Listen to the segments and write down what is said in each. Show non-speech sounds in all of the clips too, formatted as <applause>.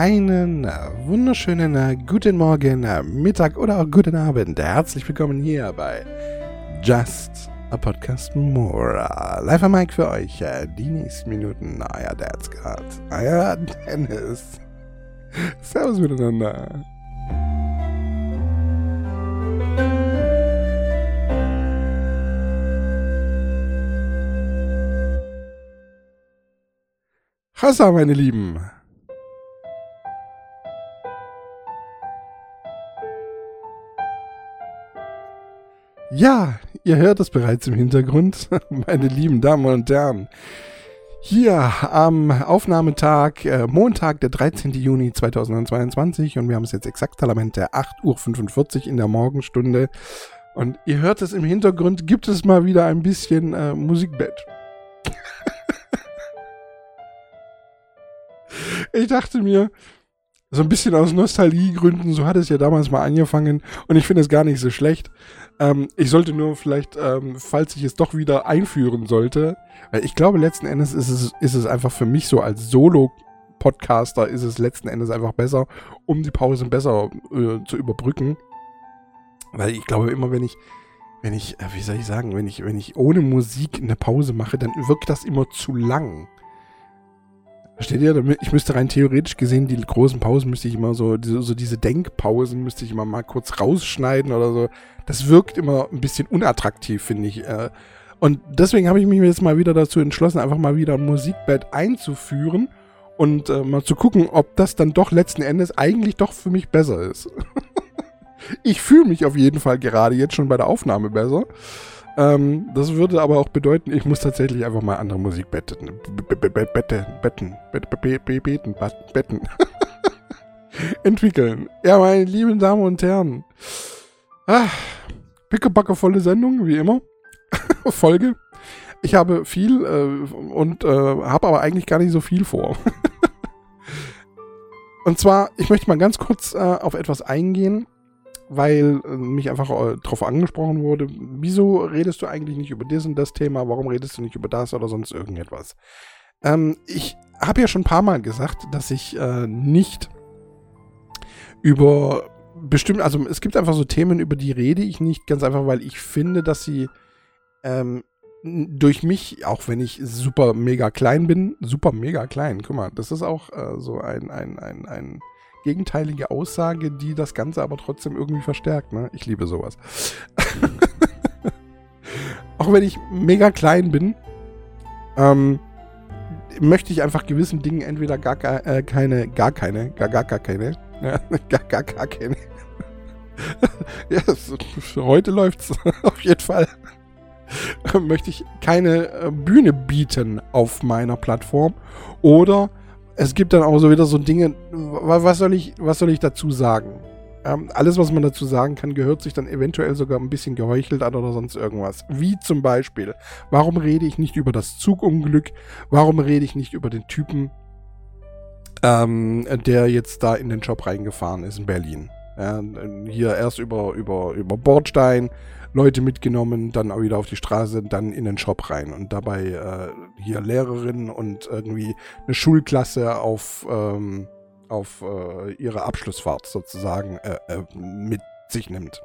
einen äh, wunderschönen äh, guten Morgen, äh, Mittag oder auch guten Abend. Herzlich willkommen hier bei Just a Podcast More. Live am Mic für euch. Die nächsten Minuten. Euer Dad's Got. Euer Dennis. <laughs> Servus miteinander. Hassa, meine Lieben. Ja, ihr hört es bereits im Hintergrund, <laughs> meine lieben Damen und Herren. Hier am Aufnahmetag, äh, Montag, der 13. Juni 2022 und wir haben es jetzt exakt Parlament der 8.45 Uhr in der Morgenstunde. Und ihr hört es im Hintergrund, gibt es mal wieder ein bisschen äh, Musikbett. <laughs> ich dachte mir, so ein bisschen aus Nostalgiegründen, so hat es ja damals mal angefangen und ich finde es gar nicht so schlecht. Ähm, ich sollte nur vielleicht, ähm, falls ich es doch wieder einführen sollte, weil ich glaube, letzten Endes ist es, ist es einfach für mich so als Solo-Podcaster ist es letzten Endes einfach besser, um die Pausen besser äh, zu überbrücken. Weil ich glaube immer, wenn ich, wenn ich, äh, wie soll ich sagen, wenn ich, wenn ich ohne Musik eine Pause mache, dann wirkt das immer zu lang. Versteht ihr? Ich müsste rein theoretisch gesehen, die großen Pausen müsste ich immer so, so diese Denkpausen müsste ich immer mal kurz rausschneiden oder so. Das wirkt immer ein bisschen unattraktiv, finde ich. Äh. Und deswegen habe ich mich jetzt mal wieder dazu entschlossen, einfach mal wieder ein Musikbett einzuführen und äh, mal zu gucken, ob das dann doch letzten Endes eigentlich doch für mich besser ist. <laughs> ich fühle mich auf jeden Fall gerade jetzt schon bei der Aufnahme besser. Ähm, das würde aber auch bedeuten, ich muss tatsächlich einfach mal andere Musik betten. Betten, betten, betten, betten, entwickeln. Ja, meine lieben Damen und Herren. Ah, pickebacke volle Sendung, wie immer. <laughs> Folge. Ich habe viel äh, und äh, habe aber eigentlich gar nicht so viel vor. <laughs> und zwar, ich möchte mal ganz kurz äh, auf etwas eingehen, weil äh, mich einfach äh, darauf angesprochen wurde, wieso redest du eigentlich nicht über das und das Thema, warum redest du nicht über das oder sonst irgendetwas. Ähm, ich habe ja schon ein paar Mal gesagt, dass ich äh, nicht über bestimmt, also es gibt einfach so Themen, über die rede ich nicht, ganz einfach, weil ich finde, dass sie ähm, durch mich, auch wenn ich super mega klein bin, super mega klein, guck mal, das ist auch äh, so ein, ein, ein, ein gegenteilige Aussage, die das Ganze aber trotzdem irgendwie verstärkt. Ne? Ich liebe sowas. <laughs> Auch wenn ich mega klein bin, ähm, möchte ich einfach gewissen Dingen entweder gar, äh, keine, gar keine, gar, gar, gar keine, <laughs> ja, gar, gar, gar keine. <laughs> ja, so, heute läuft's auf jeden Fall. möchte ich keine äh, Bühne bieten auf meiner Plattform oder es gibt dann auch so wieder so Dinge, was soll ich, was soll ich dazu sagen? Ähm, alles, was man dazu sagen kann, gehört sich dann eventuell sogar ein bisschen geheuchelt an oder sonst irgendwas. Wie zum Beispiel, warum rede ich nicht über das Zugunglück? Warum rede ich nicht über den Typen, ähm, der jetzt da in den Job reingefahren ist in Berlin? Ja, hier erst über, über, über Bordstein, Leute mitgenommen, dann auch wieder auf die Straße, dann in den Shop rein und dabei äh, hier Lehrerinnen und irgendwie eine Schulklasse auf, ähm, auf äh, ihre Abschlussfahrt sozusagen äh, äh mit sich nimmt.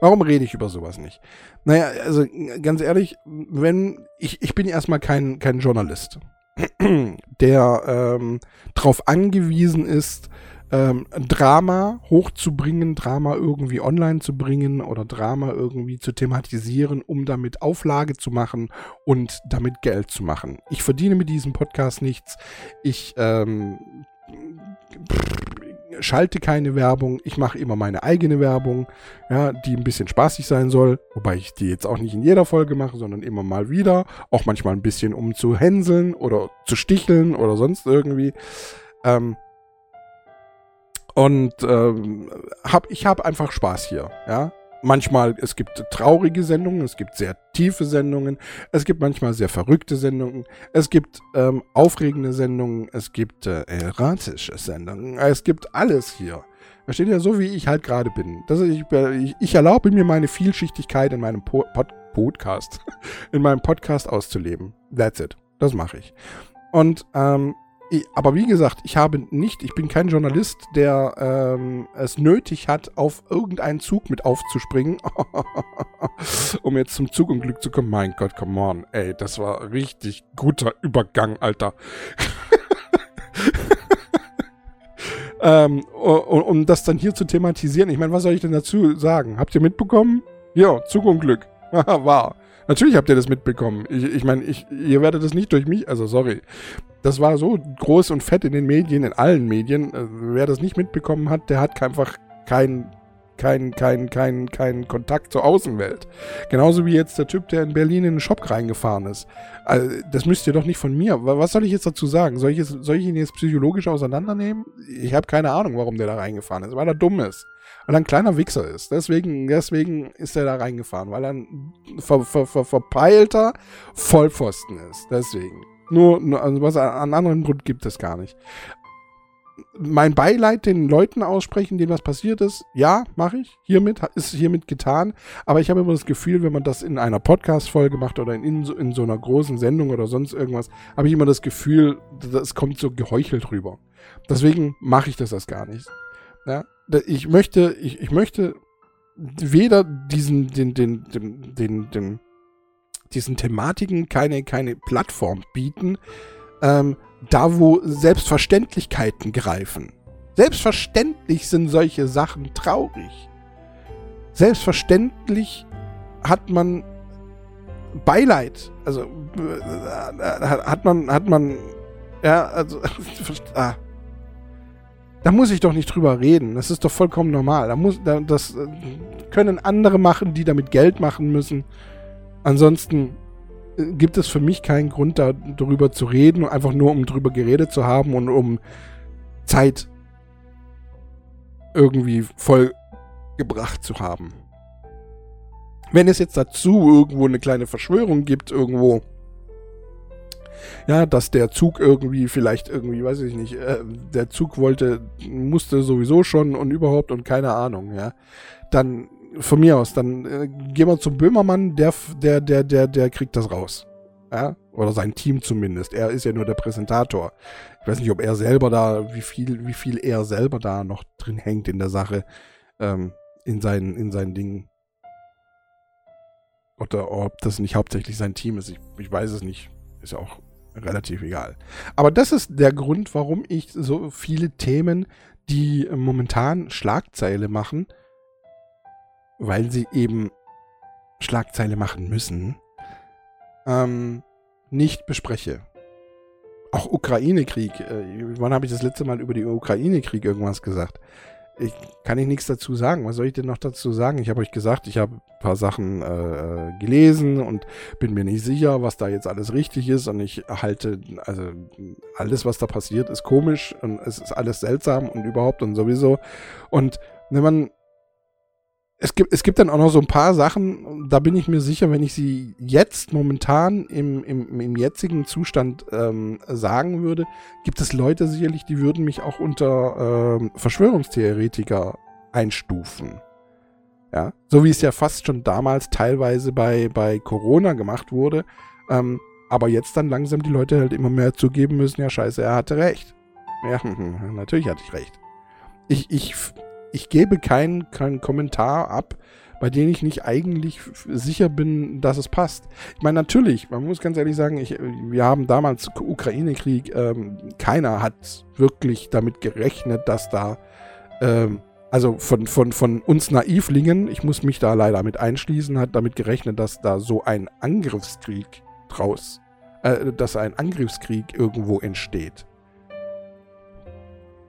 Warum rede ich über sowas nicht? Naja, also ganz ehrlich, wenn ich, ich bin erstmal kein, kein Journalist, <clears throat> der ähm, darauf angewiesen ist, ähm, Drama hochzubringen, Drama irgendwie online zu bringen oder Drama irgendwie zu thematisieren, um damit Auflage zu machen und damit Geld zu machen. Ich verdiene mit diesem Podcast nichts. Ich ähm, schalte keine Werbung. Ich mache immer meine eigene Werbung, ja, die ein bisschen spaßig sein soll. Wobei ich die jetzt auch nicht in jeder Folge mache, sondern immer mal wieder. Auch manchmal ein bisschen, um zu hänseln oder zu sticheln oder sonst irgendwie. Ähm, und ähm, hab, ich habe einfach Spaß hier, ja. Manchmal, es gibt traurige Sendungen, es gibt sehr tiefe Sendungen, es gibt manchmal sehr verrückte Sendungen, es gibt ähm, aufregende Sendungen, es gibt äh, erratische Sendungen, es gibt alles hier. Versteht ihr, so wie ich halt gerade bin. Das, ich, ich, ich erlaube mir meine Vielschichtigkeit in meinem po Pod Podcast, <laughs> in meinem Podcast auszuleben. That's it. Das mache ich. Und ähm, aber wie gesagt, ich habe nicht, ich bin kein Journalist, der ähm, es nötig hat, auf irgendeinen Zug mit aufzuspringen, <laughs> um jetzt zum Zugunglück zu kommen. Mein Gott, come on, ey, das war richtig guter Übergang, Alter. <laughs> ähm, um, um das dann hier zu thematisieren, ich meine, was soll ich denn dazu sagen? Habt ihr mitbekommen? Ja, Zugunglück. <laughs> war. Natürlich habt ihr das mitbekommen. Ich, ich meine, ihr werdet das nicht durch mich, also sorry. Das war so groß und fett in den Medien, in allen Medien. Äh, wer das nicht mitbekommen hat, der hat einfach keinen kein, kein, kein, kein Kontakt zur Außenwelt. Genauso wie jetzt der Typ, der in Berlin in den Shop reingefahren ist. Also, das müsst ihr doch nicht von mir. Was soll ich jetzt dazu sagen? Soll ich, jetzt, soll ich ihn jetzt psychologisch auseinandernehmen? Ich habe keine Ahnung, warum der da reingefahren ist, weil er dumm ist weil er ein kleiner Wichser ist. Deswegen, deswegen ist er da reingefahren, weil er ein ver, ver, ver, verpeilter Vollpfosten ist. Deswegen. Nur, nur also was an anderen Grund gibt es gar nicht. Mein Beileid den Leuten aussprechen, denen was passiert ist, ja, mache ich. Hiermit ist hiermit getan. Aber ich habe immer das Gefühl, wenn man das in einer Podcast-Folge macht oder in, in, so, in so einer großen Sendung oder sonst irgendwas, habe ich immer das Gefühl, das kommt so geheuchelt rüber. Deswegen mache ich das das gar nicht. Ja? Ich möchte, ich, ich möchte weder diesen, den, den, den, den, den, diesen Thematiken keine, keine Plattform bieten, ähm, da wo Selbstverständlichkeiten greifen. Selbstverständlich sind solche Sachen traurig. Selbstverständlich hat man Beileid. Also äh, hat man, hat man, ja, also, <laughs> ah, da muss ich doch nicht drüber reden. Das ist doch vollkommen normal. Da muss, da, das äh, können andere machen, die damit Geld machen müssen. Ansonsten äh, gibt es für mich keinen Grund, da, darüber zu reden, einfach nur um drüber geredet zu haben und um Zeit irgendwie vollgebracht zu haben. Wenn es jetzt dazu irgendwo eine kleine Verschwörung gibt, irgendwo, ja, dass der Zug irgendwie vielleicht irgendwie, weiß ich nicht, äh, der Zug wollte, musste sowieso schon und überhaupt und keine Ahnung, ja. Dann von mir aus, dann äh, gehen wir zum Böhmermann, der, der, der, der, der kriegt das raus. Ja? Oder sein Team zumindest. Er ist ja nur der Präsentator. Ich weiß nicht, ob er selber da, wie viel, wie viel er selber da noch drin hängt in der Sache, ähm, in seinen, in seinen Dingen. Oder ob das nicht hauptsächlich sein Team ist. Ich, ich weiß es nicht. Ist ja auch relativ egal. Aber das ist der Grund, warum ich so viele Themen, die momentan Schlagzeile machen, weil sie eben Schlagzeile machen müssen, ähm, nicht bespreche. Auch Ukraine-Krieg. Äh, wann habe ich das letzte Mal über den Ukraine-Krieg irgendwas gesagt? ich, kann ich nichts dazu sagen. Was soll ich denn noch dazu sagen? Ich habe euch gesagt, ich habe paar Sachen äh, gelesen und bin mir nicht sicher, was da jetzt alles richtig ist. Und ich halte, also alles, was da passiert, ist komisch und es ist alles seltsam und überhaupt und sowieso. Und wenn man es gibt, es gibt dann auch noch so ein paar Sachen, da bin ich mir sicher, wenn ich sie jetzt momentan im, im, im jetzigen Zustand ähm, sagen würde, gibt es Leute sicherlich, die würden mich auch unter ähm, Verschwörungstheoretiker einstufen. Ja, so wie es ja fast schon damals teilweise bei, bei Corona gemacht wurde. Ähm, aber jetzt dann langsam die Leute halt immer mehr zugeben müssen, ja scheiße, er hatte recht. Ja, <laughs> natürlich hatte ich recht. Ich, ich ich gebe keinen kein Kommentar ab, bei dem ich nicht eigentlich sicher bin, dass es passt. Ich meine, natürlich, man muss ganz ehrlich sagen, ich, wir haben damals Ukraine-Krieg, ähm, keiner hat wirklich damit gerechnet, dass da, ähm, also von, von, von uns Naivlingen, ich muss mich da leider mit einschließen, hat damit gerechnet, dass da so ein Angriffskrieg draus, äh, dass ein Angriffskrieg irgendwo entsteht.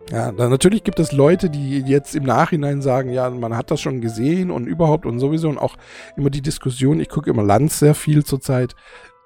Ja, dann natürlich gibt es Leute, die jetzt im Nachhinein sagen, ja, man hat das schon gesehen und überhaupt und sowieso und auch immer die Diskussion, ich gucke immer Lanz sehr viel zurzeit,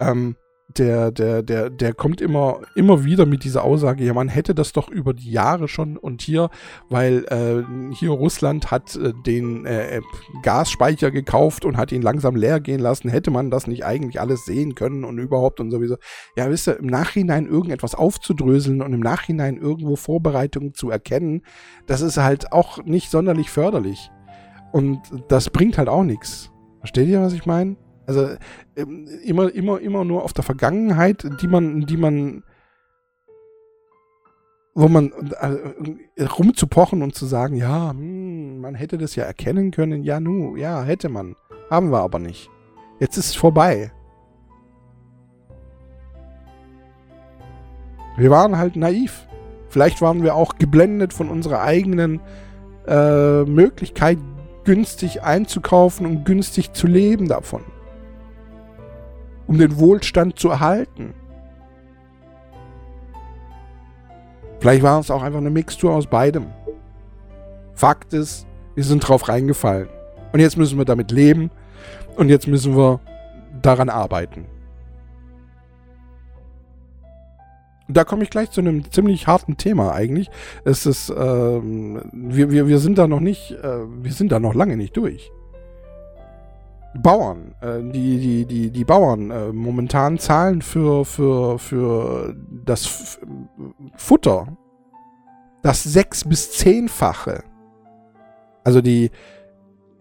ähm, der, der, der, der kommt immer, immer wieder mit dieser Aussage, ja, man hätte das doch über die Jahre schon und hier, weil äh, hier Russland hat äh, den äh, Gasspeicher gekauft und hat ihn langsam leer gehen lassen, hätte man das nicht eigentlich alles sehen können und überhaupt und sowieso. Ja, wisst ihr, im Nachhinein irgendetwas aufzudröseln und im Nachhinein irgendwo Vorbereitungen zu erkennen, das ist halt auch nicht sonderlich förderlich. Und das bringt halt auch nichts. Versteht ihr, was ich meine? Also ähm, immer, immer, immer nur auf der Vergangenheit, die man, die man wo man äh, rumzupochen und zu sagen, ja, hm, man hätte das ja erkennen können, ja, nu, ja, hätte man. Haben wir aber nicht. Jetzt ist es vorbei. Wir waren halt naiv. Vielleicht waren wir auch geblendet von unserer eigenen äh, Möglichkeit, günstig einzukaufen und günstig zu leben davon. Um den Wohlstand zu erhalten. Vielleicht war es auch einfach eine Mixtur aus beidem. Fakt ist, wir sind drauf reingefallen. Und jetzt müssen wir damit leben. Und jetzt müssen wir daran arbeiten. da komme ich gleich zu einem ziemlich harten Thema eigentlich. Es ist, ähm, wir, wir, wir sind da noch nicht, äh, wir sind da noch lange nicht durch. Bauern, äh, die, die, die, die Bauern äh, momentan zahlen für, für, für das F Futter das sechs- bis zehnfache. Also die,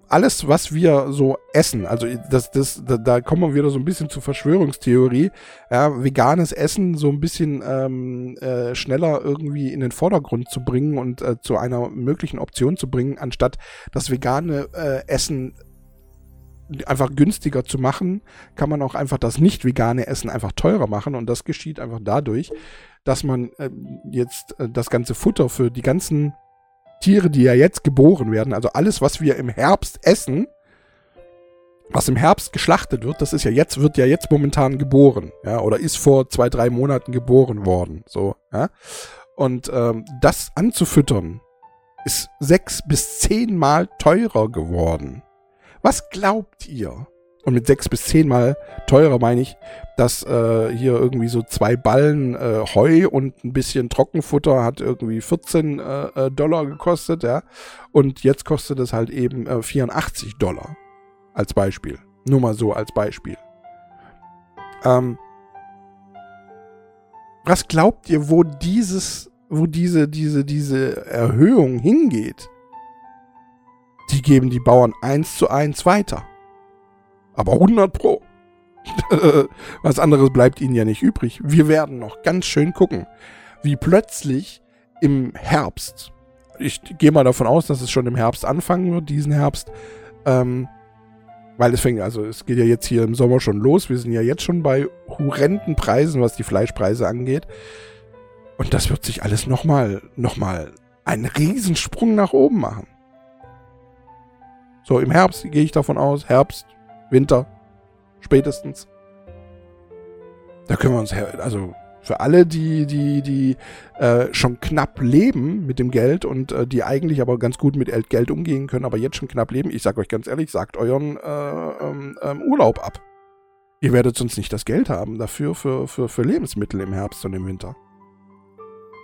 alles, was wir so essen, also das, das, da, da kommen wir wieder so ein bisschen zur Verschwörungstheorie, ja, veganes Essen so ein bisschen ähm, äh, schneller irgendwie in den Vordergrund zu bringen und äh, zu einer möglichen Option zu bringen, anstatt das vegane äh, Essen einfach günstiger zu machen, kann man auch einfach das nicht vegane Essen einfach teurer machen und das geschieht einfach dadurch, dass man äh, jetzt äh, das ganze Futter für die ganzen Tiere, die ja jetzt geboren werden, also alles, was wir im Herbst essen, was im Herbst geschlachtet wird, das ist ja jetzt, wird ja jetzt momentan geboren, ja, oder ist vor zwei, drei Monaten geboren worden, so, ja. Und ähm, das anzufüttern, ist sechs bis zehnmal teurer geworden. Was glaubt ihr? Und mit sechs bis zehnmal teurer meine ich, dass äh, hier irgendwie so zwei Ballen äh, Heu und ein bisschen Trockenfutter hat irgendwie 14 äh, äh, Dollar gekostet, ja. Und jetzt kostet es halt eben 84 äh, Dollar. Als Beispiel. Nur mal so als Beispiel. Ähm, was glaubt ihr, wo dieses, wo diese, diese, diese Erhöhung hingeht? Die geben die Bauern eins zu eins weiter. Aber 100 pro. <laughs> Was anderes bleibt ihnen ja nicht übrig. Wir werden noch ganz schön gucken, wie plötzlich im Herbst, ich gehe mal davon aus, dass es schon im Herbst anfangen wird, diesen Herbst, ähm, weil es fängt, also es geht ja jetzt hier im Sommer schon los. Wir sind ja jetzt schon bei horrenden Preisen, was die Fleischpreise angeht. Und das wird sich alles nochmal, nochmal einen Riesensprung nach oben machen. So im Herbst gehe ich davon aus. Herbst, Winter, spätestens. Da können wir uns, also für alle, die, die, die äh, schon knapp leben mit dem Geld und äh, die eigentlich aber ganz gut mit Geld umgehen können, aber jetzt schon knapp leben, ich sage euch ganz ehrlich, sagt euren äh, ähm, ähm, Urlaub ab. Ihr werdet sonst nicht das Geld haben dafür für, für, für Lebensmittel im Herbst und im Winter.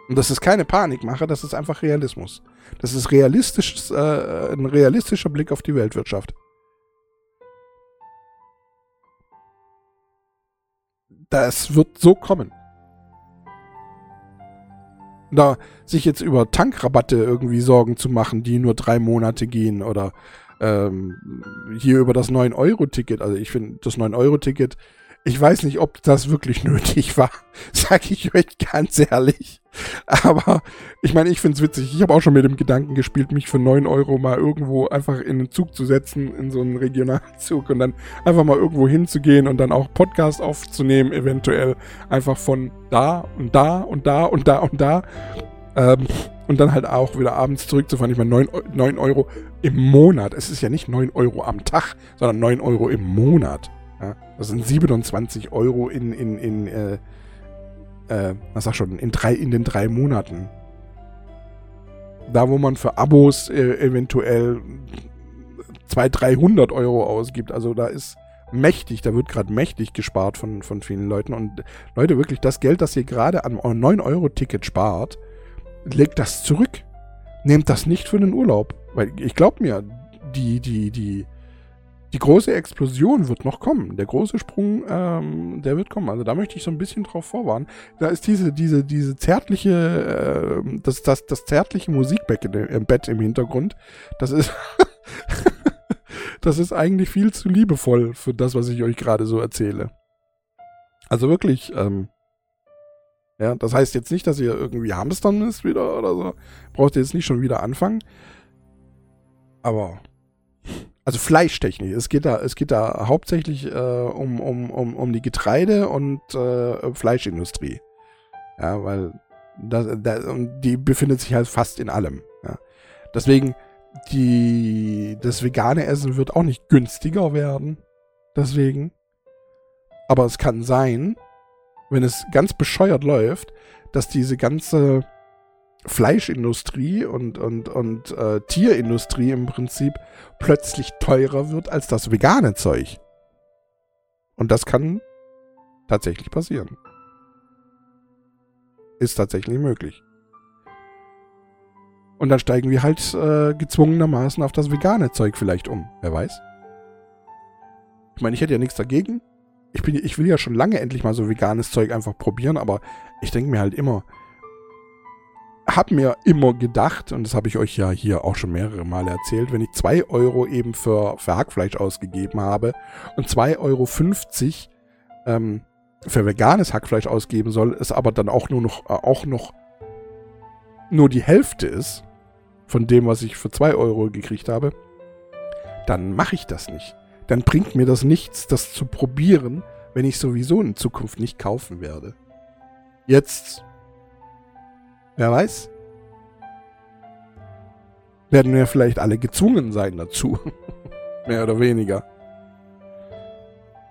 Und das ist keine Panikmache, das ist einfach Realismus. Das ist realistisch, äh, ein realistischer Blick auf die Weltwirtschaft. Das wird so kommen. Da sich jetzt über Tankrabatte irgendwie Sorgen zu machen, die nur drei Monate gehen oder ähm, hier über das 9-Euro-Ticket. Also ich finde, das 9-Euro-Ticket ich weiß nicht, ob das wirklich nötig war, <laughs> sag ich euch ganz ehrlich. Aber ich meine, ich find's witzig. Ich habe auch schon mit dem Gedanken gespielt, mich für 9 Euro mal irgendwo einfach in einen Zug zu setzen, in so einen Regionalzug und dann einfach mal irgendwo hinzugehen und dann auch Podcast aufzunehmen, eventuell einfach von da und da und da und da und da. Ähm, und dann halt auch wieder abends zurückzufahren. Ich meine, 9, 9 Euro im Monat. Es ist ja nicht 9 Euro am Tag, sondern 9 Euro im Monat. Das sind 27 Euro in, in, in äh, äh, was sag schon, in, drei, in den drei Monaten. Da, wo man für Abos äh, eventuell 200, 300 Euro ausgibt. Also da ist mächtig, da wird gerade mächtig gespart von, von vielen Leuten. Und Leute, wirklich, das Geld, das ihr gerade an 9-Euro-Ticket spart, legt das zurück. Nehmt das nicht für den Urlaub. Weil ich glaube mir, die, die, die, die große Explosion wird noch kommen. Der große Sprung, ähm, der wird kommen. Also da möchte ich so ein bisschen drauf vorwarnen. Da ist diese, diese, diese zärtliche, äh, das, das, das zärtliche Musikbett im Bett im Hintergrund. Das ist, <laughs> das ist eigentlich viel zu liebevoll für das, was ich euch gerade so erzähle. Also wirklich, ähm, Ja, das heißt jetzt nicht, dass ihr irgendwie hamstern müsst wieder oder so. Braucht ihr jetzt nicht schon wieder anfangen. Aber also Fleischtechnik. Es geht da, es geht da hauptsächlich äh, um, um, um, um die Getreide- und äh, Fleischindustrie. Ja, weil das, das, die befindet sich halt fast in allem. Ja. Deswegen, die, das vegane Essen wird auch nicht günstiger werden. Deswegen. Aber es kann sein, wenn es ganz bescheuert läuft, dass diese ganze Fleischindustrie und, und, und äh, Tierindustrie im Prinzip plötzlich teurer wird als das vegane Zeug. Und das kann tatsächlich passieren. Ist tatsächlich möglich. Und dann steigen wir halt äh, gezwungenermaßen auf das vegane Zeug vielleicht um. Wer weiß. Ich meine, ich hätte ja nichts dagegen. Ich, bin, ich will ja schon lange endlich mal so veganes Zeug einfach probieren, aber ich denke mir halt immer, hab mir immer gedacht, und das habe ich euch ja hier auch schon mehrere Male erzählt, wenn ich 2 Euro eben für, für Hackfleisch ausgegeben habe und 2,50 Euro ähm, für veganes Hackfleisch ausgeben soll, es aber dann auch nur noch, äh, auch noch nur die Hälfte ist von dem, was ich für 2 Euro gekriegt habe, dann mache ich das nicht. Dann bringt mir das nichts, das zu probieren, wenn ich sowieso in Zukunft nicht kaufen werde. Jetzt, wer weiß, werden wir vielleicht alle gezwungen sein dazu. <laughs> Mehr oder weniger.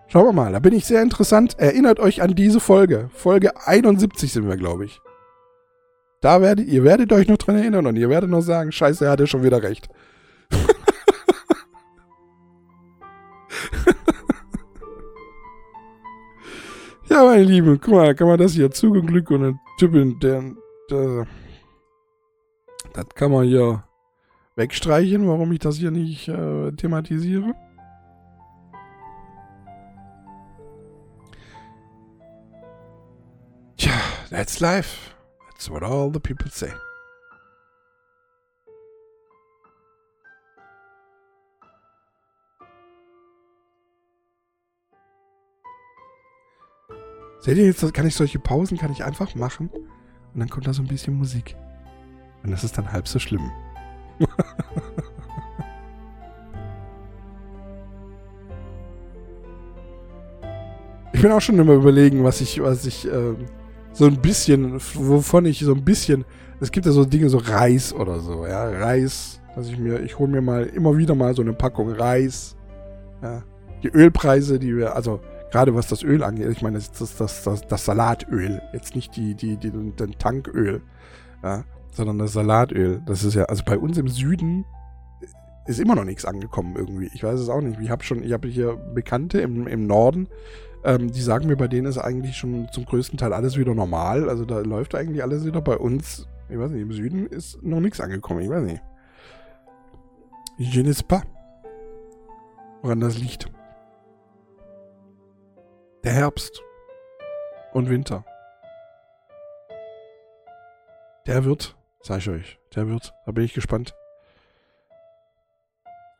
Schauen wir mal, da bin ich sehr interessant. Erinnert euch an diese Folge. Folge 71 sind wir, glaube ich. Da werdet, ihr werdet euch noch dran erinnern und ihr werdet noch sagen, scheiße, er hatte schon wieder recht. <laughs> ja, meine Lieben, guck mal, kann man das hier Glück und ein Typen, der, der, das kann man hier wegstreichen, warum ich das hier nicht äh, thematisiere. Tja, that's life. That's what all the people say. Seht ihr jetzt, kann ich solche Pausen kann ich einfach machen und dann kommt da so ein bisschen Musik. Und das ist dann halb so schlimm. <laughs> ich bin auch schon immer überlegen, was ich, was ich, äh, so ein bisschen, wovon ich so ein bisschen, es gibt ja so Dinge, so Reis oder so, ja, Reis, dass ich mir, ich hole mir mal immer wieder mal so eine Packung Reis, ja, die Ölpreise, die wir, also gerade was das Öl angeht, ich meine, das ist das, das, das, Salatöl, jetzt nicht die, die, die, den Tanköl, ja, sondern das Salatöl. Das ist ja, also bei uns im Süden ist immer noch nichts angekommen irgendwie. Ich weiß es auch nicht. Ich habe schon, ich habe hier Bekannte im, im Norden, ähm, die sagen mir, bei denen ist eigentlich schon zum größten Teil alles wieder normal. Also da läuft eigentlich alles wieder. Bei uns, ich weiß nicht, im Süden ist noch nichts angekommen. Ich weiß nicht. Je ne sais pas, woran das liegt. Der Herbst und Winter. Der wird Sag ich euch. Der wird. Da bin ich gespannt.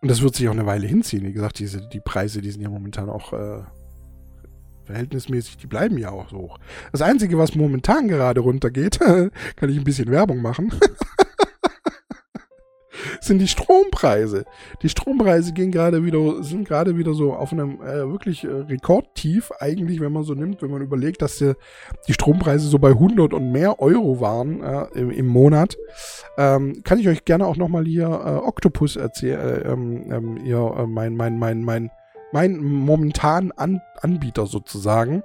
Und das wird sich auch eine Weile hinziehen. Wie gesagt, diese, die Preise, die sind ja momentan auch äh, verhältnismäßig, die bleiben ja auch so hoch. Das Einzige, was momentan gerade runtergeht, <laughs> kann ich ein bisschen Werbung machen. <laughs> sind die Strompreise. Die Strompreise gehen gerade wieder, sind gerade wieder so auf einem äh, wirklich äh, Rekordtief, eigentlich, wenn man so nimmt, wenn man überlegt, dass die, die Strompreise so bei 100 und mehr Euro waren äh, im, im, Monat. Ähm, kann ich euch gerne auch nochmal hier äh, Octopus erzählen, äh, ähm, ähm, hier, äh, mein, mein, mein, mein, mein momentan An Anbieter sozusagen.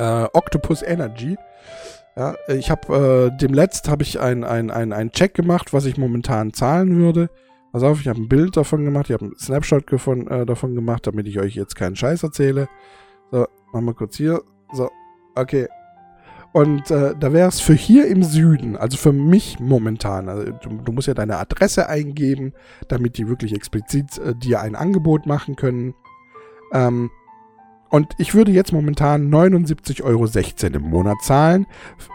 Octopus Energy ja, ich habe äh, dem letzt habe ich einen ein, ein Check gemacht, was ich momentan zahlen würde. Pass auf, ich habe ein Bild davon gemacht, ich habe einen Snapshot von, äh, davon gemacht, damit ich euch jetzt keinen Scheiß erzähle. So, machen wir kurz hier. So, okay. Und äh, da wäre es für hier im Süden, also für mich momentan, also du, du musst ja deine Adresse eingeben, damit die wirklich explizit äh, dir ein Angebot machen können. Ähm, und ich würde jetzt momentan 79,16 Euro im Monat zahlen,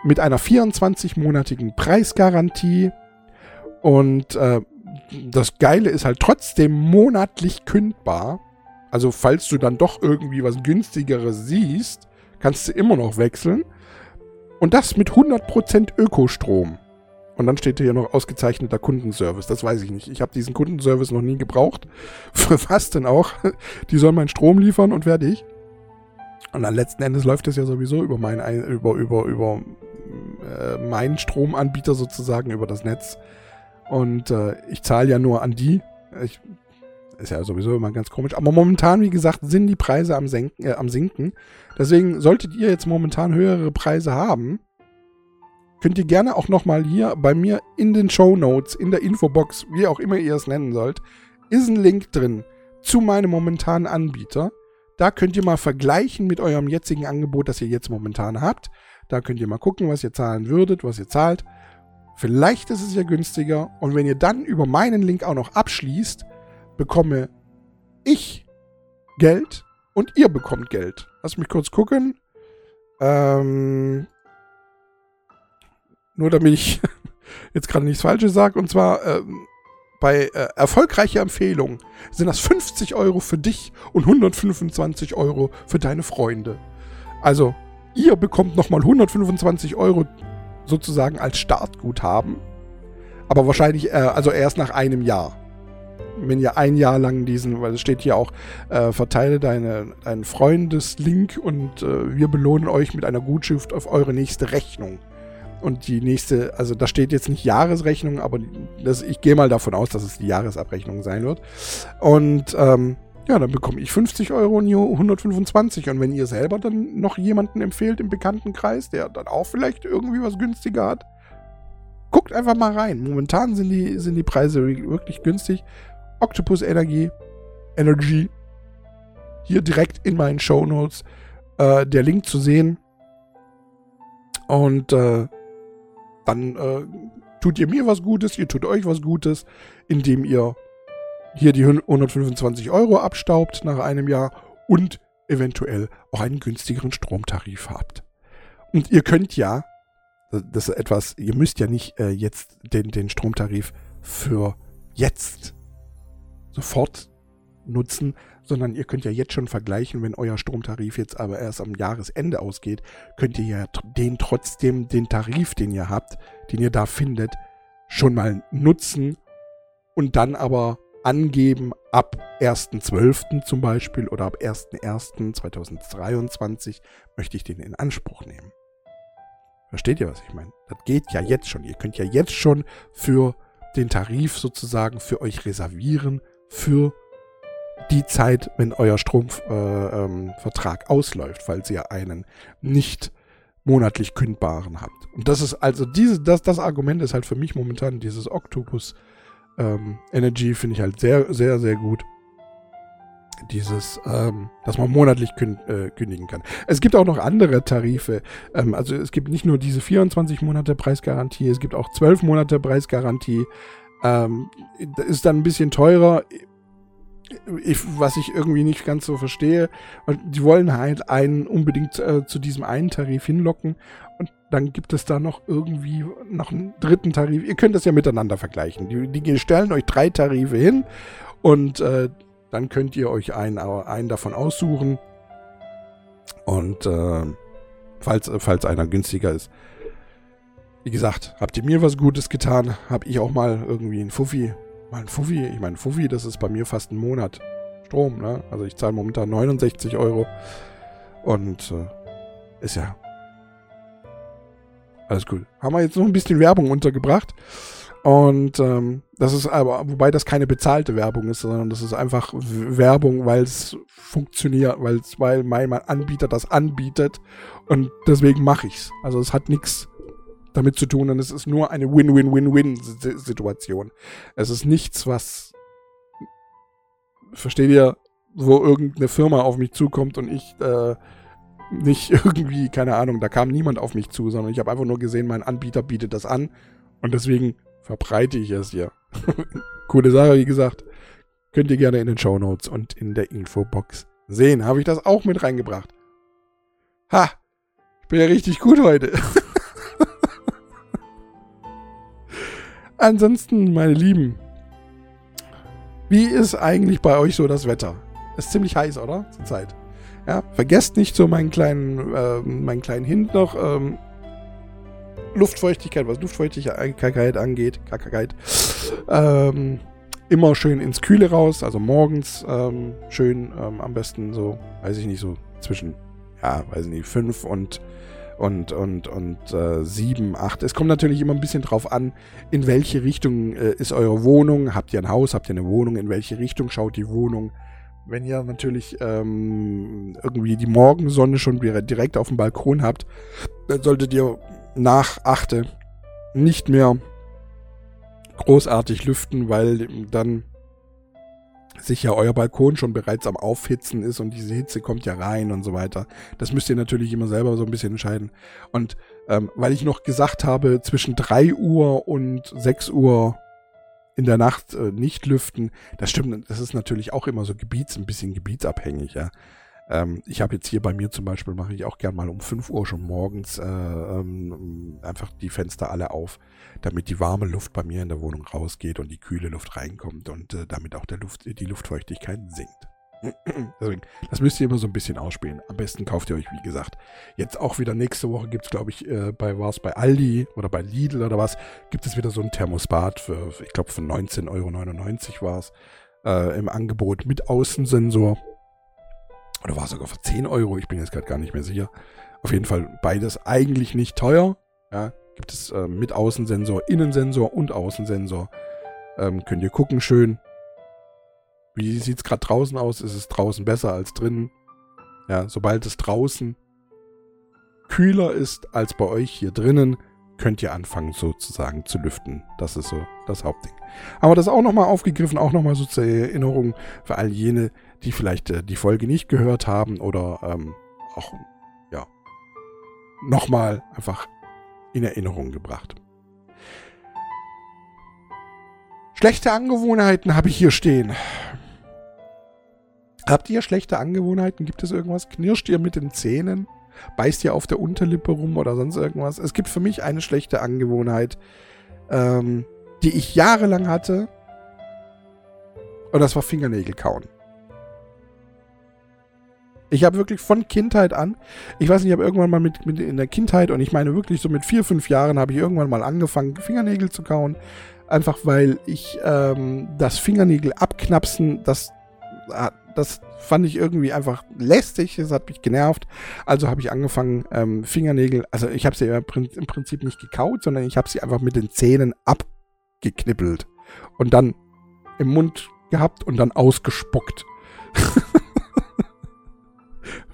mit einer 24-monatigen Preisgarantie. Und äh, das Geile ist halt trotzdem monatlich kündbar. Also falls du dann doch irgendwie was günstigeres siehst, kannst du immer noch wechseln. Und das mit 100% Ökostrom. Und dann steht hier noch ausgezeichneter Kundenservice. Das weiß ich nicht. Ich habe diesen Kundenservice noch nie gebraucht. <laughs> Für was denn auch? Die sollen meinen Strom liefern und fertig. Und dann letzten Endes läuft es ja sowieso über meinen über über über äh, meinen Stromanbieter sozusagen über das Netz. Und äh, ich zahle ja nur an die. Ich, ist ja sowieso immer ganz komisch. Aber momentan, wie gesagt, sind die Preise am, Senken, äh, am Sinken. Deswegen solltet ihr jetzt momentan höhere Preise haben, könnt ihr gerne auch nochmal hier bei mir in den Show Notes, in der Infobox, wie auch immer ihr es nennen sollt, ist ein Link drin zu meinem momentanen Anbieter. Da könnt ihr mal vergleichen mit eurem jetzigen Angebot, das ihr jetzt momentan habt. Da könnt ihr mal gucken, was ihr zahlen würdet, was ihr zahlt. Vielleicht ist es ja günstiger. Und wenn ihr dann über meinen Link auch noch abschließt, bekomme ich Geld und ihr bekommt Geld. Lass mich kurz gucken. Ähm, nur damit ich <laughs> jetzt gerade nichts Falsches sage. Und zwar ähm, bei äh, erfolgreicher Empfehlung sind das 50 Euro für dich und 125 Euro für deine Freunde. Also, ihr bekommt nochmal 125 Euro sozusagen als Startguthaben. Aber wahrscheinlich, äh, also erst nach einem Jahr. Wenn ihr ein Jahr lang diesen, weil es steht hier auch, äh, verteile deine, deinen Freundeslink und äh, wir belohnen euch mit einer Gutschrift auf eure nächste Rechnung. Und die nächste, also da steht jetzt nicht Jahresrechnung, aber das, ich gehe mal davon aus, dass es die Jahresabrechnung sein wird. Und ähm, ja, dann bekomme ich 50 Euro und 125. Und wenn ihr selber dann noch jemanden empfehlt im Bekanntenkreis, der dann auch vielleicht irgendwie was günstiger hat, guckt einfach mal rein. Momentan sind die, sind die Preise wirklich günstig. Octopus Energie, Energy, hier direkt in meinen Show Notes äh, der Link zu sehen. Und äh, dann äh, tut ihr mir was Gutes, ihr tut euch was Gutes, indem ihr hier die 125 Euro abstaubt nach einem Jahr und eventuell auch einen günstigeren Stromtarif habt. Und ihr könnt ja, das ist etwas, ihr müsst ja nicht äh, jetzt den, den Stromtarif für jetzt sofort nutzen, sondern ihr könnt ja jetzt schon vergleichen, wenn euer Stromtarif jetzt aber erst am Jahresende ausgeht, könnt ihr ja den trotzdem, den Tarif, den ihr habt, den ihr da findet, schon mal nutzen und dann aber angeben, ab 1.12. zum Beispiel oder ab 1.1.2023 möchte ich den in Anspruch nehmen. Versteht ihr, was ich meine? Das geht ja jetzt schon. Ihr könnt ja jetzt schon für den Tarif sozusagen für euch reservieren, für die Zeit, wenn euer Stromvertrag äh, ähm, ausläuft, falls ihr einen nicht monatlich kündbaren habt. Und das ist also diese, das, das Argument ist halt für mich momentan dieses Octopus ähm, Energy finde ich halt sehr, sehr, sehr gut. Dieses, ähm, dass man monatlich kün äh, kündigen kann. Es gibt auch noch andere Tarife. Ähm, also es gibt nicht nur diese 24 Monate Preisgarantie, es gibt auch 12 Monate Preisgarantie. Ähm, ist dann ein bisschen teurer ich, was ich irgendwie nicht ganz so verstehe. Und die wollen halt einen unbedingt äh, zu diesem einen Tarif hinlocken. Und dann gibt es da noch irgendwie noch einen dritten Tarif. Ihr könnt das ja miteinander vergleichen. Die, die stellen euch drei Tarife hin und äh, dann könnt ihr euch einen, einen davon aussuchen. Und äh, falls, falls einer günstiger ist. Wie gesagt, habt ihr mir was Gutes getan, hab ich auch mal irgendwie einen Fuffi Mal Fuffi, ich meine, Fuffi, das ist bei mir fast ein Monat Strom, ne? Also ich zahle momentan 69 Euro. Und äh, ist ja alles gut. Haben wir jetzt noch ein bisschen Werbung untergebracht. Und ähm, das ist aber, wobei das keine bezahlte Werbung ist, sondern das ist einfach Werbung, weil es funktioniert, weil es, weil mein Anbieter das anbietet und deswegen mache ich's. Also es hat nichts damit zu tun und es ist nur eine Win-Win-Win-Win-Situation. Es ist nichts, was, versteht ihr, wo irgendeine Firma auf mich zukommt und ich äh, nicht <laughs> irgendwie, keine Ahnung, da kam niemand auf mich zu, sondern ich habe einfach nur gesehen, mein Anbieter bietet das an und deswegen verbreite ich es hier. <laughs> Coole Sache, wie gesagt. Könnt ihr gerne in den Show Notes und in der Infobox sehen. Habe ich das auch mit reingebracht. Ha! Ich bin ja richtig gut heute. <laughs> Ansonsten, meine Lieben, wie ist eigentlich bei euch so das Wetter? Ist ziemlich heiß, oder? Zurzeit. Ja, vergesst nicht so meinen kleinen, äh, meinen kleinen Hint noch. Ähm, Luftfeuchtigkeit, was Luftfeuchtigkeit angeht, Kackigkeit, ähm, immer schön ins Kühle raus, also morgens ähm, schön ähm, am besten so, weiß ich nicht, so zwischen, ja, weiß ich nicht, fünf und und und und äh, sieben, acht. Es kommt natürlich immer ein bisschen drauf an, in welche Richtung äh, ist eure Wohnung. Habt ihr ein Haus, habt ihr eine Wohnung? In welche Richtung schaut die Wohnung? Wenn ihr natürlich ähm, irgendwie die Morgensonne schon direkt auf dem Balkon habt, dann solltet ihr nach achte nicht mehr großartig lüften, weil dann sich ja euer Balkon schon bereits am Aufhitzen ist und diese Hitze kommt ja rein und so weiter. Das müsst ihr natürlich immer selber so ein bisschen entscheiden. Und ähm, weil ich noch gesagt habe, zwischen 3 Uhr und 6 Uhr in der Nacht äh, nicht lüften, das stimmt, das ist natürlich auch immer so gebiets, ein bisschen gebietsabhängig, ja. Ähm, ich habe jetzt hier bei mir zum Beispiel, mache ich auch gern mal um 5 Uhr schon morgens äh, ähm, einfach die Fenster alle auf, damit die warme Luft bei mir in der Wohnung rausgeht und die kühle Luft reinkommt und äh, damit auch der Luft, die Luftfeuchtigkeit sinkt. <clears throat> Deswegen, das müsst ihr immer so ein bisschen ausspielen. Am besten kauft ihr euch, wie gesagt, jetzt auch wieder nächste Woche gibt es, glaube ich, äh, bei was bei Aldi oder bei Lidl oder was, gibt es wieder so ein Thermostat für, ich glaube, für 19,99 Euro war es äh, im Angebot mit Außensensor. Oder war es sogar für 10 Euro? Ich bin jetzt gerade gar nicht mehr sicher. Auf jeden Fall beides eigentlich nicht teuer. Ja, gibt es äh, mit Außensensor, Innensensor und Außensensor. Ähm, könnt ihr gucken schön. Wie sieht es gerade draußen aus? Ist es draußen besser als drinnen? Ja, sobald es draußen kühler ist als bei euch hier drinnen, könnt ihr anfangen sozusagen zu lüften. Das ist so das Hauptding. Haben wir das auch nochmal aufgegriffen, auch nochmal so zur Erinnerung für all jene, die vielleicht äh, die Folge nicht gehört haben oder ähm, auch, ja, nochmal einfach in Erinnerung gebracht. Schlechte Angewohnheiten habe ich hier stehen. Habt ihr schlechte Angewohnheiten? Gibt es irgendwas? Knirscht ihr mit den Zähnen? Beißt ihr auf der Unterlippe rum oder sonst irgendwas? Es gibt für mich eine schlechte Angewohnheit, ähm, die ich jahrelang hatte. Und das war Fingernägel kauen. Ich habe wirklich von Kindheit an, ich weiß nicht, ich habe irgendwann mal mit, mit, in der Kindheit und ich meine wirklich so mit vier, fünf Jahren habe ich irgendwann mal angefangen, Fingernägel zu kauen. Einfach weil ich ähm, das Fingernägel abknapsen, das, ah, das fand ich irgendwie einfach lästig, das hat mich genervt. Also habe ich angefangen, ähm, Fingernägel, also ich habe sie im Prinzip nicht gekaut, sondern ich habe sie einfach mit den Zähnen abgeknippelt und dann im Mund gehabt und dann ausgespuckt. <laughs>